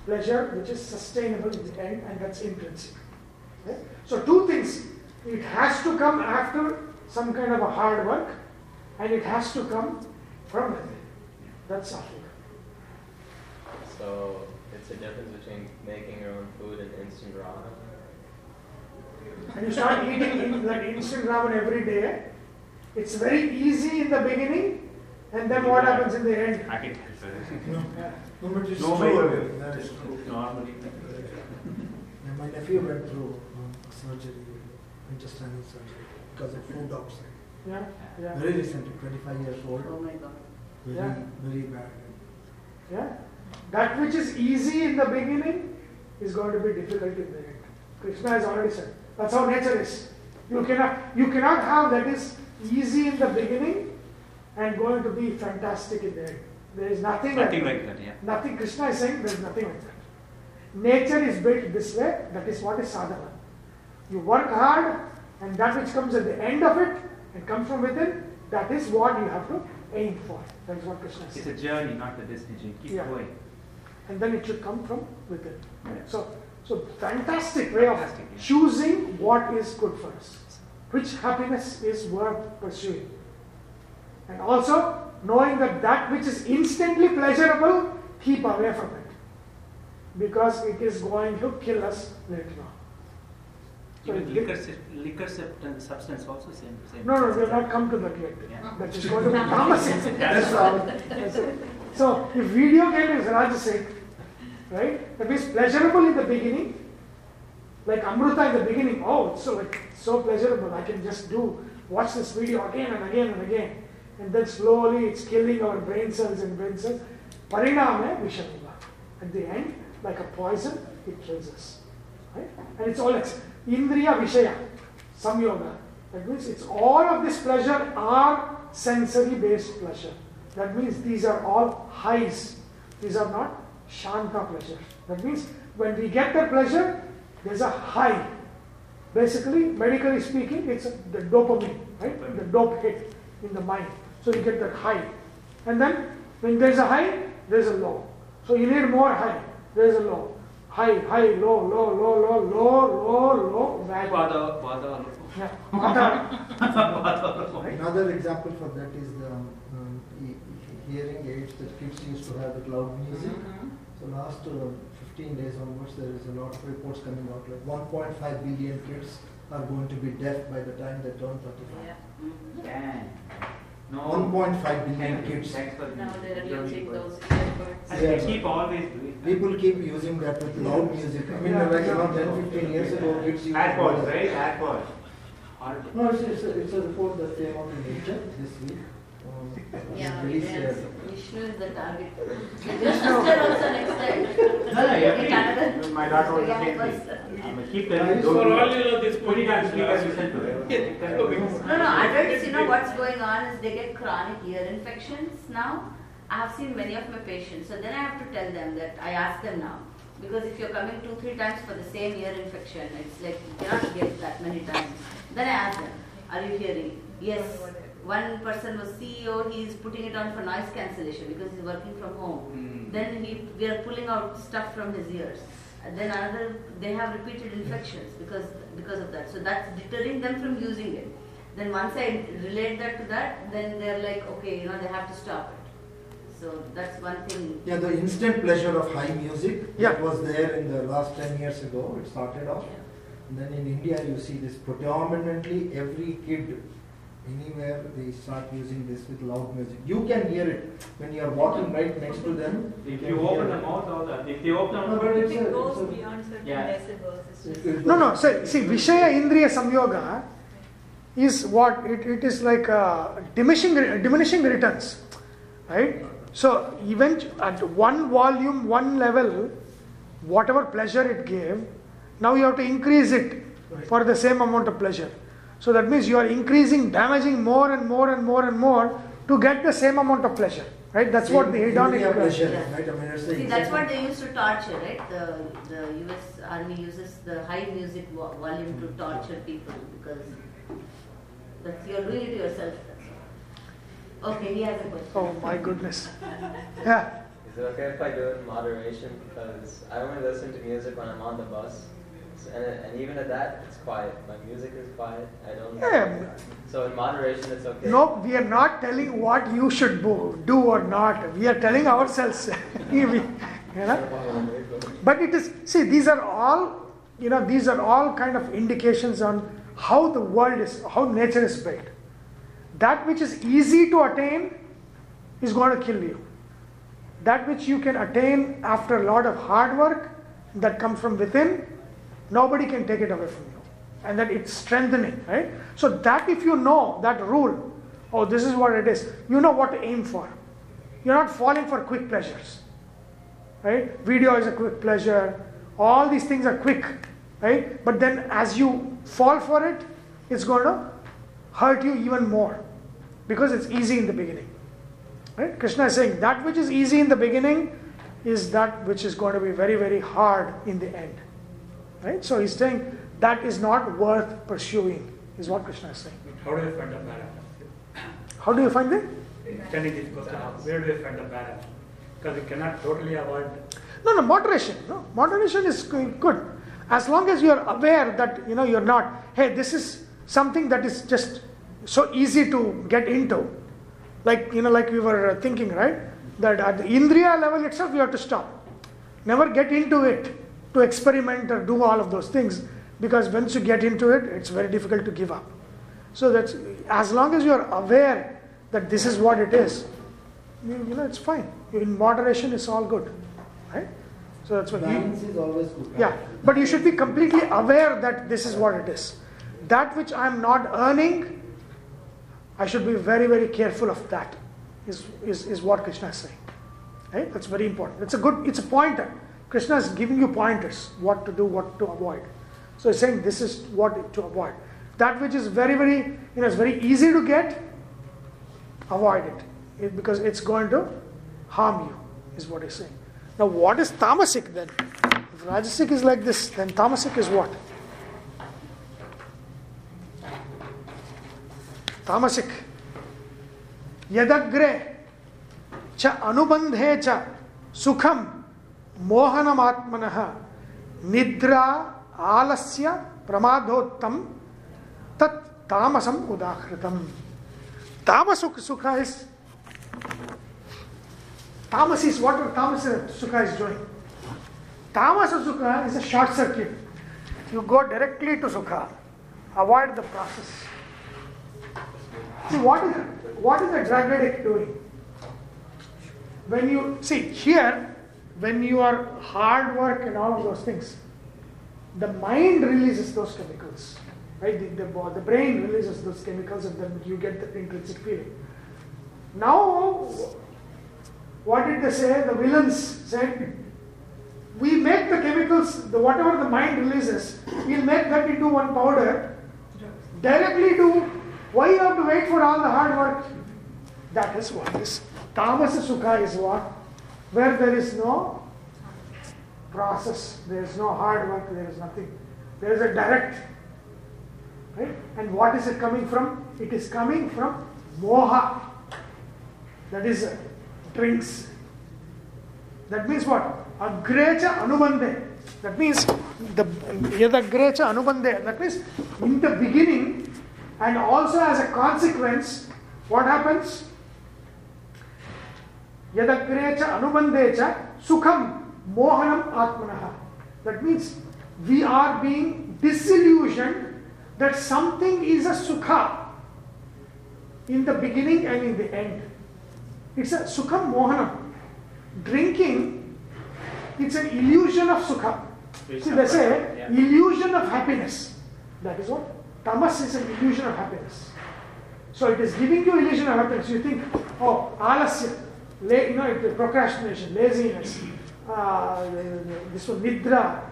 pleasure which is sustainable in the end and that's intrinsic. Right? So two things. It has to come after some kind of a hard work and it has to come from within. That's Africa. So it's a difference between making your own food and instant ramen. and you start eating in, like instant ramen every day, it's very easy in the beginning, and then what happens in the end? I can help it. No, Yeah. no, but it's No, true. my- That is true. Normally. My nephew went through um, surgery, intestinal surgery, because of food outside. Yeah, yeah, Very recently, 25 years old. Oh my God. Very, Yeah. very bad. yeah. That which is easy in the beginning is going to be difficult in the end. Krishna has already said. That's how nature is. You cannot, you cannot have that is easy in the beginning and going to be fantastic in the end. There is nothing, Nothing like like that, yeah. Nothing, Krishna is saying there is nothing like that. Nature is built this way, that is what is sadhana. You work hard, and that which comes at the end of it and comes from within, that is what you have to aim for. That is what Krishna It's says. a journey, not the destination. Keep Yeah. going. And then it should come from within. So, so fantastic way of Fantastic, yeah. choosing what is good for us, which happiness is worth pursuing. And also, knowing that that which is instantly pleasurable, keep away from it. Because it is going to kill us later on. So Even liquor, liquor substance, also same. same No, no, we have not come to that yet. Yeah. That is going to be promising. That's all. So if video game is rajasic, right? That means pleasurable in the beginning, like Amruta in the beginning. Oh, it's so like so pleasurable. I can just do watch this video again and again and again, and then slowly it's killing our brain cells and brain cells. Pariname vishamiva. At the end, like a poison, it kills us. Right? And it's all ex- indriya vishaya, samyoga. That means it's all of this pleasure are sensory based pleasure. That means these are all highs. These are not shanta pleasure. That means when we get the pleasure, there's a high. Basically, medically speaking, it's the dopamine, right? The dope hit in the mind. So you get that high. And then when there's a high, there's a low. So you need more high, there's a low. High, high, low, low, low, low, low, low, low, value. Vada, vada, Yeah. Vada. Another example for that is the um, he- he- hearing aids that kids used to have with loud music. So last uh, 15 days onwards, there is a lot of reports coming out like 1.5 billion kids are going to be deaf by the time they turn 35. Can. No. 1.5 billion kids. Thanks Now they're using those earbuds. And Yeah. keep always doing that. People keep using that with loud music. I mean, Yeah. like around 10, 15 years ago, kids used to AirPods, right? AirPods. Horrible. No, it's, it's, a, it's a report that came out in Nature this week. Um, Yeah, released yes. here. Vishnu is the target. Your sister also next time. No, no, Get every- another my daughter was the young same thing. I'm gonna keep telling it's you. For don't all you know, this Put it on podcast speaker, last- listen to it. No, no, adults, you know what's going on is they get chronic ear infections now. I have seen many of my patients, so then I have to tell them that I ask them now. Because if you're coming two, three times for the same ear infection, it's like you cannot get that many times. Then I ask them, Are you hearing? Yes. One person was CEO, he is putting it on for noise cancellation because he's working from home. Mm. Then he, we are pulling out stuff from his ears. And then another, they have repeated infections because because of that. So that's deterring them from using it. Then once I relate that to that, then they're like, okay, you know, they have to stop it. So that's one thing. Yeah, the instant pleasure of high music Yeah. that was there in the last 10 years ago, it started off. Yeah. And then in India, you see this predominantly every kid, anywhere, they start using this with loud music. You can hear it when you are walking right next to them. If can you open the mouth, all that. If they open the mouth, If a- it goes a- beyond certain Yeah. decibels, it's just. it No, no. goes- So, see, Vishaya Indriya Samyoga is what it, it is like uh, diminishing diminishing returns, right? So, even at one volume, one level, whatever pleasure it gave, now you have to increase it for the same amount of pleasure. So that means you are increasing, damaging more and more and more and more to get the same amount of pleasure, right? That's what the hedonic. India uh, pleasure, Yeah. right? I mean, it's the See, that's exact- what they used to torture, right? The, the US Army uses the high music volume to torture people because that's, you're doing it yourself. That's all. Okay, he has a question. Oh my goodness. Yeah. Is it okay if I do it in moderation? Because I only listen to music when I'm on the bus. And, and even at that, it's quiet. My music is quiet. I don't. Yeah. So in moderation, it's okay. No, we are not telling what you should do, do or not. We are telling ourselves. You know? But it is, see, these are all, you know, these are all kind of indications on how the world is, how nature is built. That which is easy to attain is going to kill you. That which you can attain after a lot of hard work that comes from within, nobody can take it away from you. And that it's strengthening, right? So that if you know that rule, oh, this is what it is, you know what to aim for. You're not falling for quick pleasures right? Video is a quick pleasure. All these things are quick, right? But then as you fall for it, it's going to hurt you even more because it's easy in the beginning. Right? Krishna is saying that which is easy in the beginning is that which is going to be very, very hard in the end. Right? So he's saying that is not worth pursuing, is what Krishna is saying. How do you find the balance? How do you find it? Extending this question, where do you find the balance? Because we cannot totally avoid No, no, moderation. No, moderation is good. As long as you are aware that you know you're not. Hey, this is something that is just so easy to get into. like you know, like we were thinking, right? That at the Indriya level itself, you have to stop. Never get into it to experiment or do all of those things because once you get into it, it's very difficult to give up. So that's as long as you are aware that this is what it is, you, you know, it's fine. In moderation, it's all good, right? So that's what. Balance is always good. Yeah, but you should be completely aware that this is what it is. That which I'm not earning, I should be very, very careful of that, is, is, is what Krishna is saying. Right? That's very important. It's a good, it's a pointer. Krishna is giving you pointers what to do, what to avoid. So he's saying this is what to avoid. That which is very, very, you know, it's very easy to get, avoid it. it because it's going to harm you, is what he's saying. Now, what is tamasic then? If rajasic is like this, then tamasic is what? Tamasic. Yadagre cha anubandhe cha sukham मोहनमात्मनः निद्रा आलस्य प्रमादोत्तम तत् तामसम उदाहृतम। तामस sukh is तामस is what तामस sukh is tamas sukh is a short circuit you go directly to sukh avoid the process See, what is, what is the drug addict doing? When you see here, when you are hard work and all of those things, the mind releases those chemicals, right? The, the, the brain releases those chemicals, and then you get the intrinsic feeling. Now, what did they say? The villains said, we make the chemicals, the whatever the mind releases, we'll make that into one powder, directly to why you have to wait for all the hard work? That is what is. Tamasa Sukha is what? Where there is no process, there is no hard work, there is nothing. There is a direct. Right? And what is it coming from? It is coming from moha. That is drinks. That means what? Agrecha anubande. That means the yadagrecha anubande. That means in the beginning and also as a consequence, what happens? Yadagrecha anubandecha sukham mohanam atmanaha. That means we are being disillusioned that something is a sukha in the beginning and in the end. It's a sukham mohanam. Drinking, it's an illusion of sukha. See, they say illusion of happiness. That is what Tamas is an illusion of happiness. So it is giving you illusion of happiness. You think, oh, alasya, you know, procrastination, laziness, uh, this one, nidra,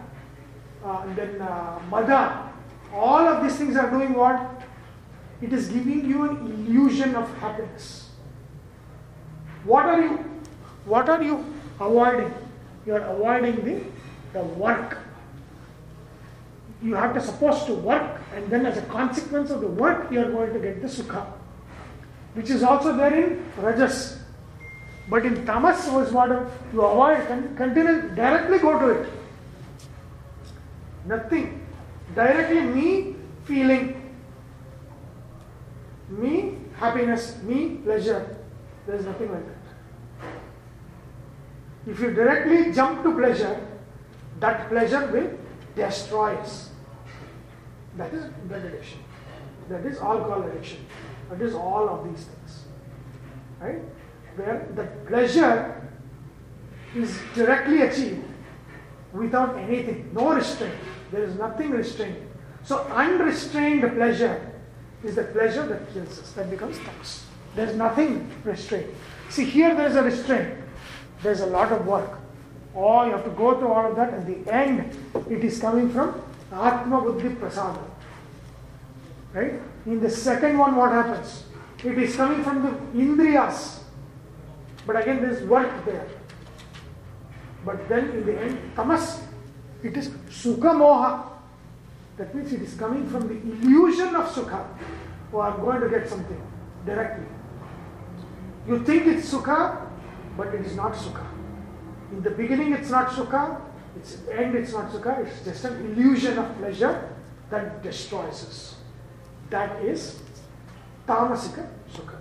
uh, and then uh, mada. All of these things are doing what? It is giving you an illusion of happiness. What are you? What are you avoiding? You are avoiding the, the work you have to supposed to work and then as a consequence of the work you are going to get the sukha which is also there in rajas but in tamas was what you avoid continue directly go to it nothing directly me feeling me happiness me pleasure there is nothing like that if you directly jump to pleasure that pleasure will destroy us that is drug addiction. That is alcohol addiction. That is all of these things. Right? Where the pleasure is directly achieved without anything, no restraint. There is nothing restrained. So unrestrained pleasure is the pleasure that kills us, that becomes tamas. There is nothing restrained. See, here there is a restraint. There is a lot of work. Oh, you have to go through all of that, and the end, it is coming from Atma Buddhi Prasada. Right? In the second one, what happens? It is coming from the Indriyas. But again, there is work there. But then in the end, Tamas, it is Sukha Moha. That means it is coming from the illusion of Sukha. Oh, I'm going to get something directly. You think it's Sukha, but it is not Sukha. In the beginning, it's not Sukha. Its end, it's not sukha, it's just an illusion of pleasure that destroys us. That is tamasika sukha.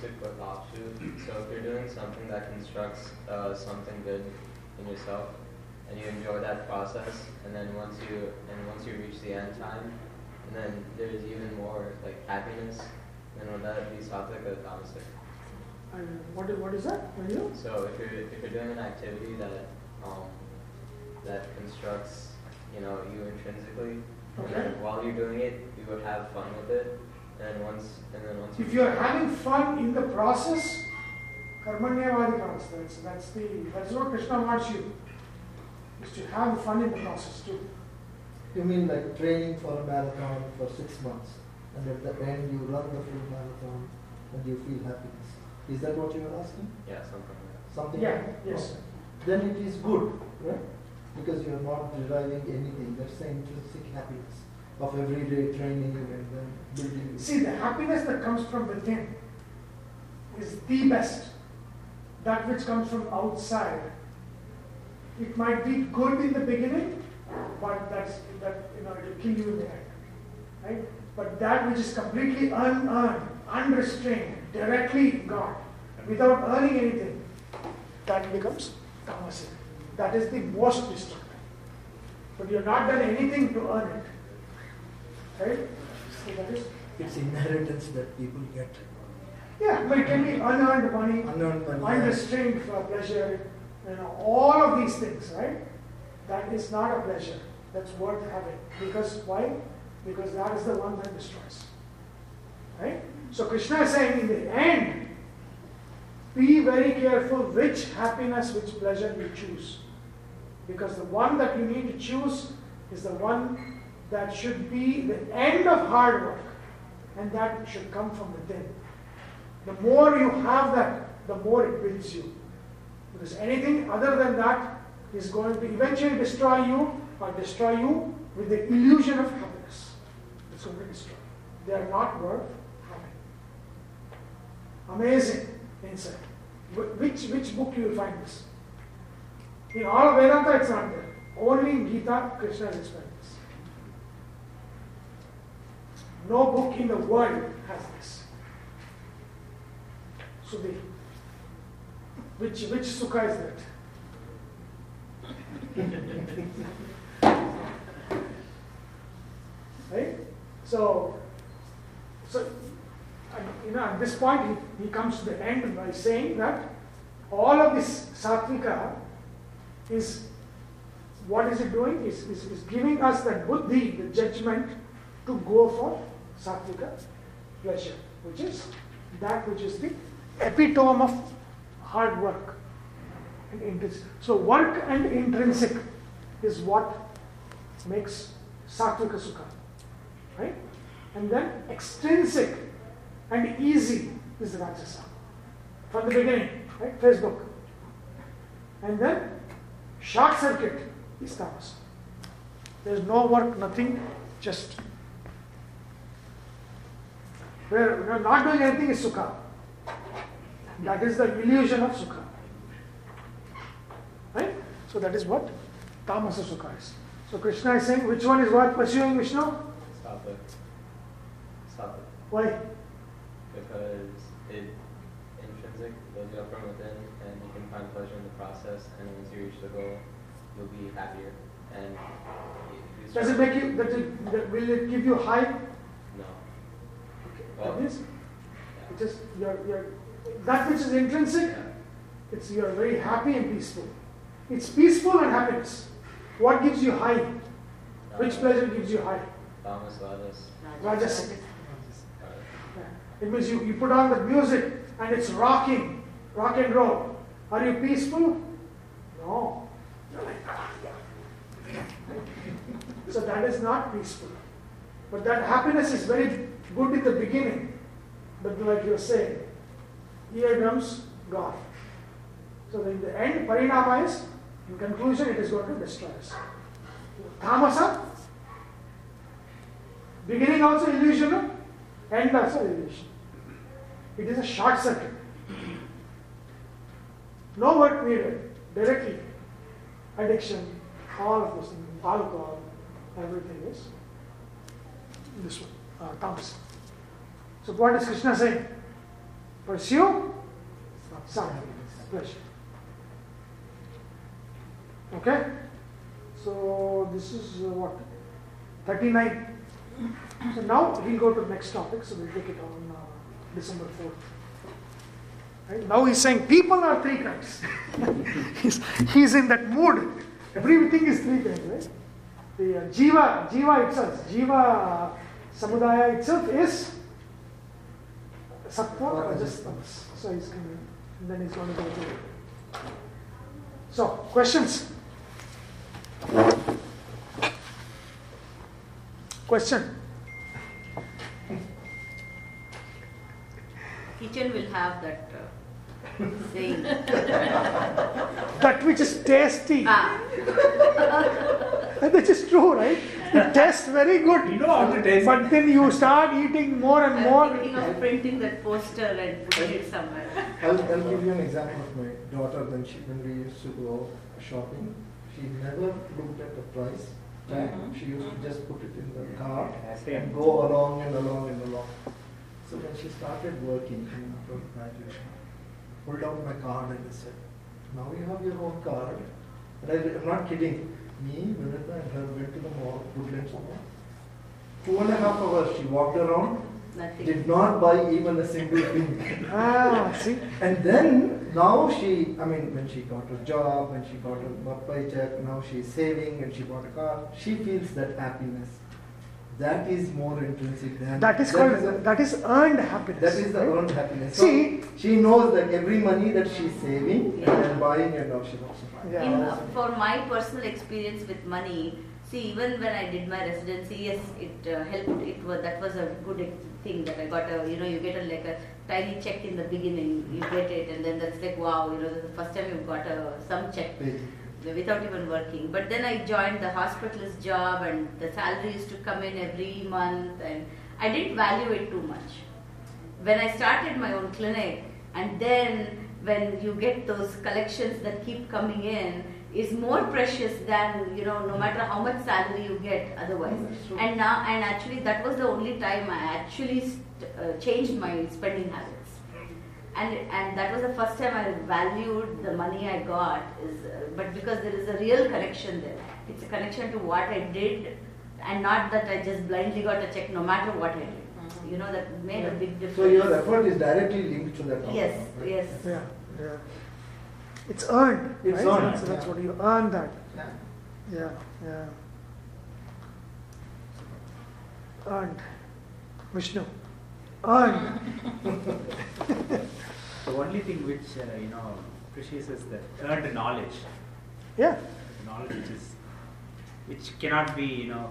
Quick offshoot. So if you're doing something that constructs uh, something good in yourself, and you enjoy that process, and then once you and once you reach the end time, and then there's even more like happiness, then would that be sattvic or tamasic? And what is, what is that? Is it? So if you're if you're doing an activity that um, that constructs you know you intrinsically, and then while you're doing it, you would have fun with it, and once and then once If you are having fun in the process, karmanyavadi pravas, that's, that's the, that's what Krishna wants you, is to have fun in the process too. You mean like training for a marathon for six months, and at the end you run the full marathon and you feel happiness. Is that what you are asking? yeah something like that. Something? Yeah, like- yes. okay. Then it is good, right? Because you are not deriving anything. That's the intrinsic happiness of everyday training and then See, the happiness that comes from within is the best. That which comes from outside, it might be good in the beginning, but that's that you know it will kill you in the end, right? But that which is completely unearned, unrestrained, directly God, without earning anything, that becomes tamasic. That is the most destructive. But you have not done anything to earn it, right? So that is It's inheritance that people get. yeah, but it can be unearned money, Unearned money. unrestrained for uh, pleasure, you know, all of these things, right? That is not a pleasure. That's worth having. Because why? Because that is the one that destroys. Right? So Krishna is saying in the end, be very careful which happiness, which pleasure you choose. Because the one that you need to choose is the one that should be the end of hard work. And that should come from within. The more you have that, the more it builds you. Because anything other than that is going to eventually destroy you or destroy you with the illusion of happiness. It's going to destroy. you. They are not worth having. Amazing insight. Which, which book you will find this? In all of Vedanta, it's not there. Only in Gita, Krishna has explained this. No book in the world has this. Sudhir. Which, which sukha is that? right? So, so you know, at this point, he, he comes to the end by saying that all of this sattvika is what is it doing? Is, is giving us that buddhi, the judgment, to go for sattvika pleasure, which is that which is the epitome of hard work and intrinsic. So work and intrinsic is what makes sattvika sukha, right? And then extrinsic and easy is rajasa from the beginning, right? Facebook, and then short circuit is tamas. There's no work, nothing, just where not doing anything is sukha. That is the illusion of sukha. Right? So that is what tamasa sukha is. So Krishna is saying which one is worth pursuing Vishnu? Sattvic. Sattvic. Why? Because it intrinsic builds you up from within, and you can find pleasure in the process. And once you reach the goal, you'll be happier. And Does it make you, that it, that will it give you high? No. Okay. Well, That is, it is, you're, you're, that which is intrinsic, it's, you're very happy and peaceful. It's peaceful and happiness. What gives you high? Which pleasure gives you high? Tamas, Rajas. Rajasic. uh, It means you, you put on the music and it's rocking, rock and roll. Are you peaceful? No. "Ah, yeah." So that is not peaceful. But that happiness is very good in the beginning. But like you're saying, here comes God. So in the end, parinama is, in conclusion, it is going to destroy us. Tamasa, beginning also illusional, end also illusion. It is a short circuit. No work needed, directly. Addiction, all of this, alcohol, everything is this one, uh, tamas. So what is Krishna saying? pursue some pleasure. Okay? So this is uh, what? 39. So now we'll go to the next topic, so we'll take it on uh, December 4th. Right? Now he's saying people are three kinds. he's, he's in that mood. Everything is three kinds, right? The uh, Jiva, Jiva itself, Jiva Samudaya itself is Sattva, Rajas, Tamas. So he's to, and then he's going to go to. So, questions? Question? Kitchen will have that uh, saying. That which is tasty. ah, And That is true, right? It tastes very good. You know how to taste But then you start eating more and I'm more. thinking of printing that poster and putting it somewhere. I'll, I'll give you an example of my daughter when she when we used to go shopping. She never looked at the price tag. Mhm. She used to just put it in the cart Yes, and go along and along and along. So when she started working in after graduation, pulled out my card and I said, "Now you have your own card." And I, I'm not kidding. Me, Vinita, and her went to the mall, Woodlands Mall. Two and a half hours she walked around, Nothing. did not buy even a single thing. Ah, see? And then now she, I mean, when she got a job, when she got a paycheck, now she's saving and she bought a car, she feels that happiness. That is more intrinsic than That is called, a- that is earned happiness. that is the right? earned happiness. So See- she knows that every money that she's saving Yeah. and buying and now she wants. Yeah. In, uh, for my personal experience with money, see, even when I did my residency, yes, it uh, helped. It was that was a good thing that I got a, you know, you get a like a tiny check in the beginning, you get it, and then that's like wow, you know, the first time you got a some check Pay. Without even working. But then I joined the hospitalist job, and the salary used to come in every month, and I didn't value it too much. When I started my own clinic, and then when you get those collections that keep coming in, is more precious than you know, no matter how much salary you get otherwise. And now, and actually, that was the only time I actually st- uh, changed my spending habits and and that was the first time I valued the money I got is uh, but because there is a real connection there it's a connection to what I did and not that I just blindly got a check no matter what I did you know that made a big difference So your effort is directly linked to that. outcome, yes right? yes Yeah, yeah. It's earned. It's right? earned, So that's yeah. what you earn that. Yeah. Yeah, yeah. Earned. Vishnu. Earned. The only thing which uh, you know precious is the earned knowledge, Yeah. the knowledge which is which cannot be you know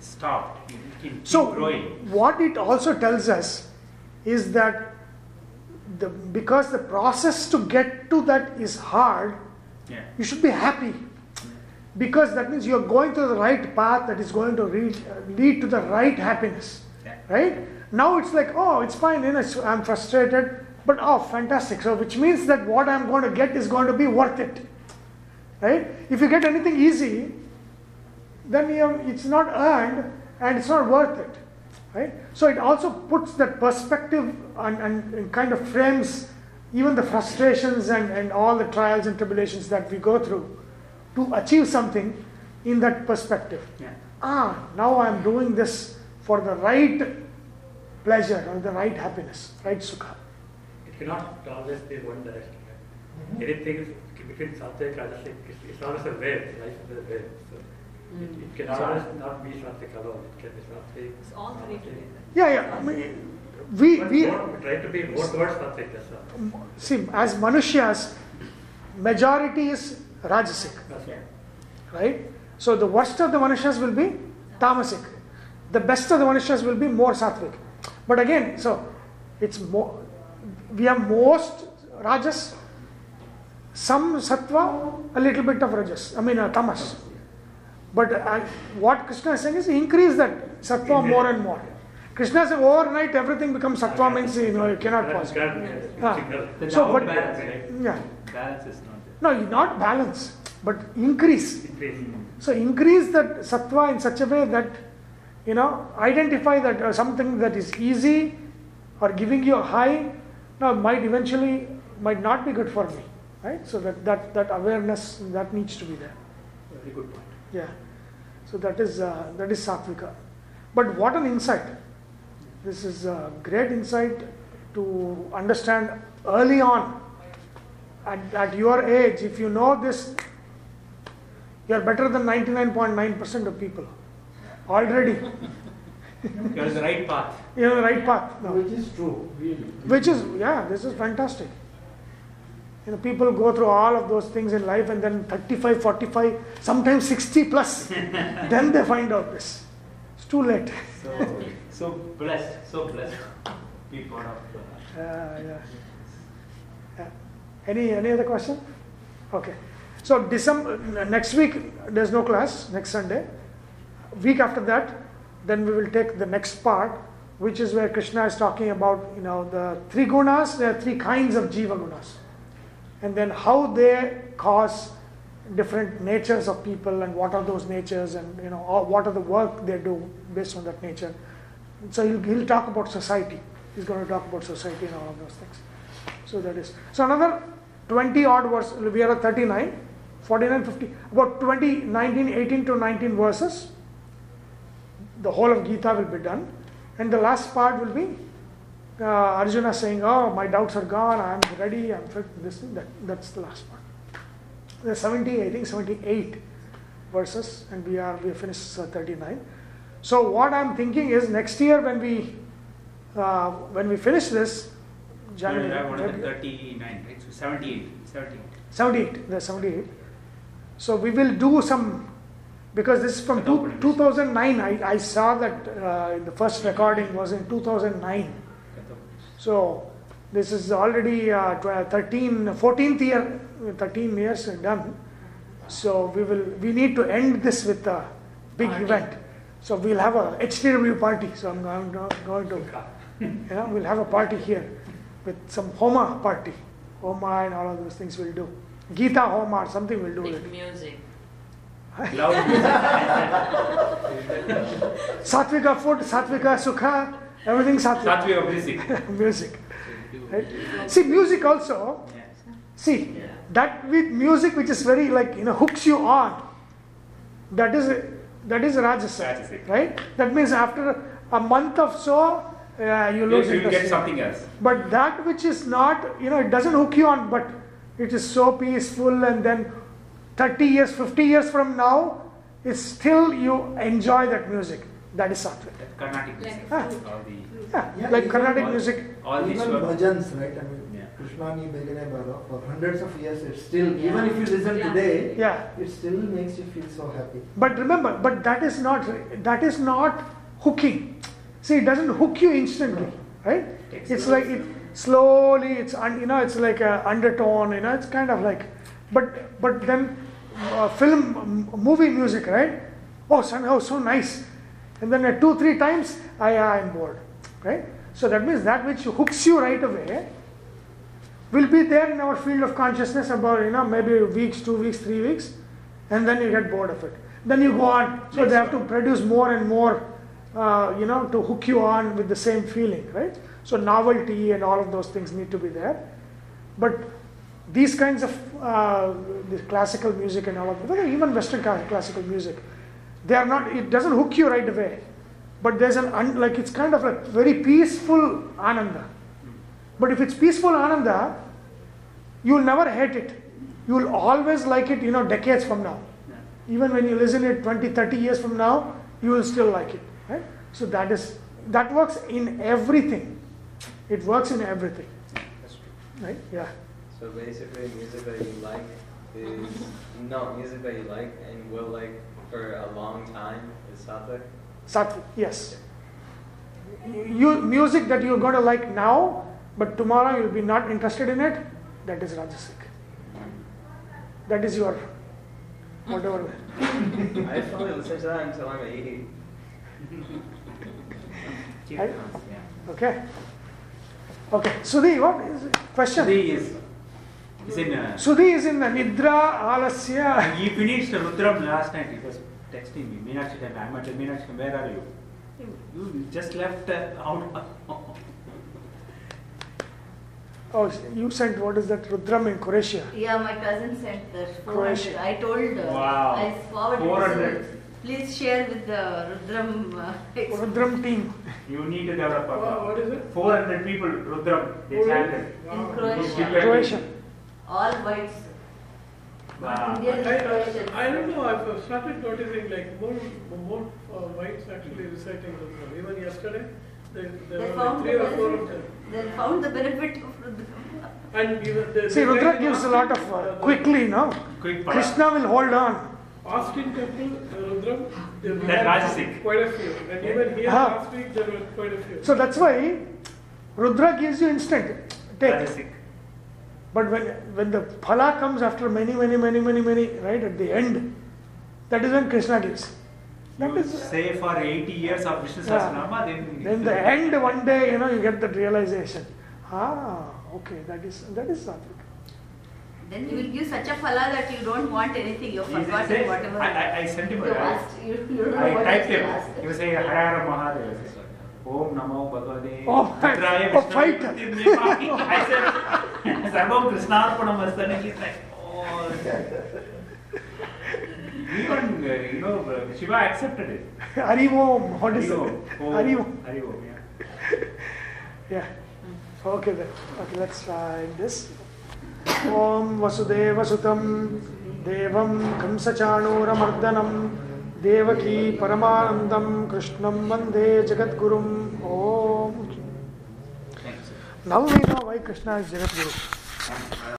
stopped. It can keep So growing. what it also tells us is that the because the process to get to that is hard, Yeah. you should be happy because that means you're going to the right path that is going to lead, uh, lead to the right happiness Yeah. right now it's like oh it's fine you know, i'm frustrated but oh fantastic. So which means that what i'm going to get is going to be worth it right? If you get anything easy then you it's not earned and it's not worth it right? So it also puts that perspective and, and, and kind of frames even the frustrations and, and all the trials and tribulations that we go through to achieve something in that perspective. Yeah. ah now i'm doing this for the right pleasure or the right happiness right sukha It cannot always be one direction. right? Mhm. Anything is between Sattvic and Rajasic, it's, it's always a wave, life is a wave. So it, it can So- always not be Sattvic alone, it can be Sattvic. It's all three Rajasic. together. yeah yeah I mean, we But we more, try to be more towards Sattvic, that's all. see as manushas majority is rajasic That's all. right? So the worst of the manushas will be tamasic. The best of the manushas will be more sattvic. But again, so it's more, we have most rajas, some sattva, a little bit of rajas, I mean uh, tamas. But uh, what Krishna is saying is increase that sattva more and more. Krishna says overnight everything becomes sattva means you know you cannot Cannot- possibly. cannot- Ah. signal. The So, down but- balance. Yeah. Balance is not there. No, not balance, but increase. Increase. So increase that sattva in such a way that you know identify that uh, something that is easy or giving you a high now might eventually might not be good for me, right? So that that that awareness that needs to be there. Very good point. Yeah. So that is uh, that is satvika. But what an insight! This is a great insight to understand early on. At, at your age, if you know this, you are better than 99.9% of people already. You're on the right path. You're on the right path. now. Which is true, really. Which is, yeah, this is fantastic. You know, people go through all of those things in life and then 35, 45, sometimes 60 plus, then they find out this. It's too late. So, so blessed, so blessed. Be part of. Uh, Uh, yeah. Yeah. Any, any other question? Okay. So December, next week, there's no class, next Sunday. Week after that, then we will take the next part, which is where Krishna is talking about, you know, the three gunas, there are three kinds of jiva gunas. And then how they cause different natures of people and what are those natures and, you know, what are the work they do based on that nature. So he'll, he'll talk about society. He's going to talk about society and all of those things. So that is. So another 20 odd verses, we are at 39, 49, 50, about 20, 19, 18 to 19 verses. The whole of Gita will be done. And the last part will be uh, Arjuna saying, Oh, my doubts are gone, I'm ready, I'm fit, this thing. That, that's the last part. There's 70, I think 78 verses, and we are we finished uh, 39. So what I'm thinking is next year when we uh, when we finish this, so you have January, another 39, right? So 78. 78. 78, the 78. So we will do some, because this is from two, 2009, I, I saw that uh, the first recording was in 2009. So this is already uh, 13, 14th year, 13 years done. So we will, we need to end this with a big Party. event. So we'll have a HTW party. So I'm going to, going to you know, we'll have a party here with some Homa party. Homa and all of those things we'll do. Gita Homa or something we'll do. with music. Satvika food, Satvika Sukha, everything Satvika. Satvika music. music. Right? See, music also, see, that with music which is very like, you know, hooks you on, that is, that is Rajasa, Rajasic. right? That means after a month of so, uh, you lose Yes, you get something else. But that which is not, you know, it doesn't hook you on, but it is so peaceful, and then 30 years, 50 years from now, it's still you enjoy that music. That is Sattvic. That Carnatic music. Ah. All Yeah, Yeah, like even Carnatic all- music. all the even Shwar- bhajans, right? I mean, Yeah. Krishna Ni Begane Baro, for hundreds of years, it's still, even if you listen today, Yeah. it still makes you feel so happy. But remember, but that is not that is not hooking. See, it doesn't hook you instantly, right? Takes It's like it slowly. It's un, you know, it's like a undertone. You know, it's kind of like, but but then uh, film m- movie music, right? Oh, somehow so nice, and then uh, two three times, I I'm bored, right? So that means that which hooks you right away will be there in our field of consciousness about you know maybe weeks, two weeks, three weeks, and then you get bored of it. Then you go on. So they have to produce more and more, uh, you know, to hook you on with the same feeling, right? So novelty and all of those things need to be there. But these kinds of uh, classical music and all of well, even Western classical music, they are not. It doesn't hook you right away, but there's an un, like it's kind of a very peaceful ananda. But if it's peaceful ananda, you'll never hate it. You'll always like it, you know, decades from now. Even when you listen it 20, 30 years from now, you will still like it. Right? So that is that works in everything. It works in everything. That's true. Right? Yeah. So basically, music that you like is no music that you like and will like for a long time is sattvic. Sattvic, yes. You music that you're going to like now, but tomorrow you'll be not interested in it. That is rajasic. That is your whatever. I probably listen to that until I'm 80. I- it on, yeah. Okay. Okay. Sudhi, what is it? question? Sudhi is, is in. Sudhi is in the Nidra Alasya. he finished Rudram last night. He was texting me. Meenakshi, I'm at Meenakshi, where are you? You just left uh, out. Oh, you sent what is that Rudram in Croatia? Yeah, my cousin sent the 400. Croatia. I told uh, Wow. I forwarded. 400. So please share with the Rudram. Uh, Rudram team. You need to develop Wow, what is it? 400 people, Rudram, they chanted. in Wow. Croatia. Croatia. All whites. Wow. Indian I, I, I don't know, I've started noticing like more, more uh, whites actually reciting Rudram. Even yesterday, there, there They were like found three the or four of them. They found the benefit of Rudram. And even the, See, the Rudra guy gives a lot of uh, quickly, no? Quick para. Krishna will hold on. Austin temple, uh, Rudram, there we That had quite a few. And even here Ah. last week, there were quite a few. So that's why Rudra gives you instant. Take. Rajasic. But when when the phala comes after many, many, many, many, many, right at the end, that is when Krishna gives. That You is say for 80 years of Vishnu Yeah. Sahasranama, then. then the end one day, you know, you get that realization. Ah, okay, that is that is Satvika. Then you will give such a phala that you don't want anything. You've He said- forgotten whatever. I, I, I sent him you a asked. You, you don't know I typed him. asked. He was saying, Hara Mahadeva. Om Namo Bhagavate. Oh, Rudraya oh, Vishnu fight. Murtine. I said, Sarvam Krishnarpanam Astan. And he's like, oh. Even, uh, you know, uh, Shiva accepted it. Harivom, what is Hariom. it? Om. Harivom. Hariom, yeah. Yeah. Okay then. Okay, let's try this. Om Vasudevasutam Devam Kamsachanuramardanam Devaki परमानन्दं कृष्णं वन्दे जगद्गुरुम्। ॐ नल्लिना वै कृष्णा जगद्गुरु।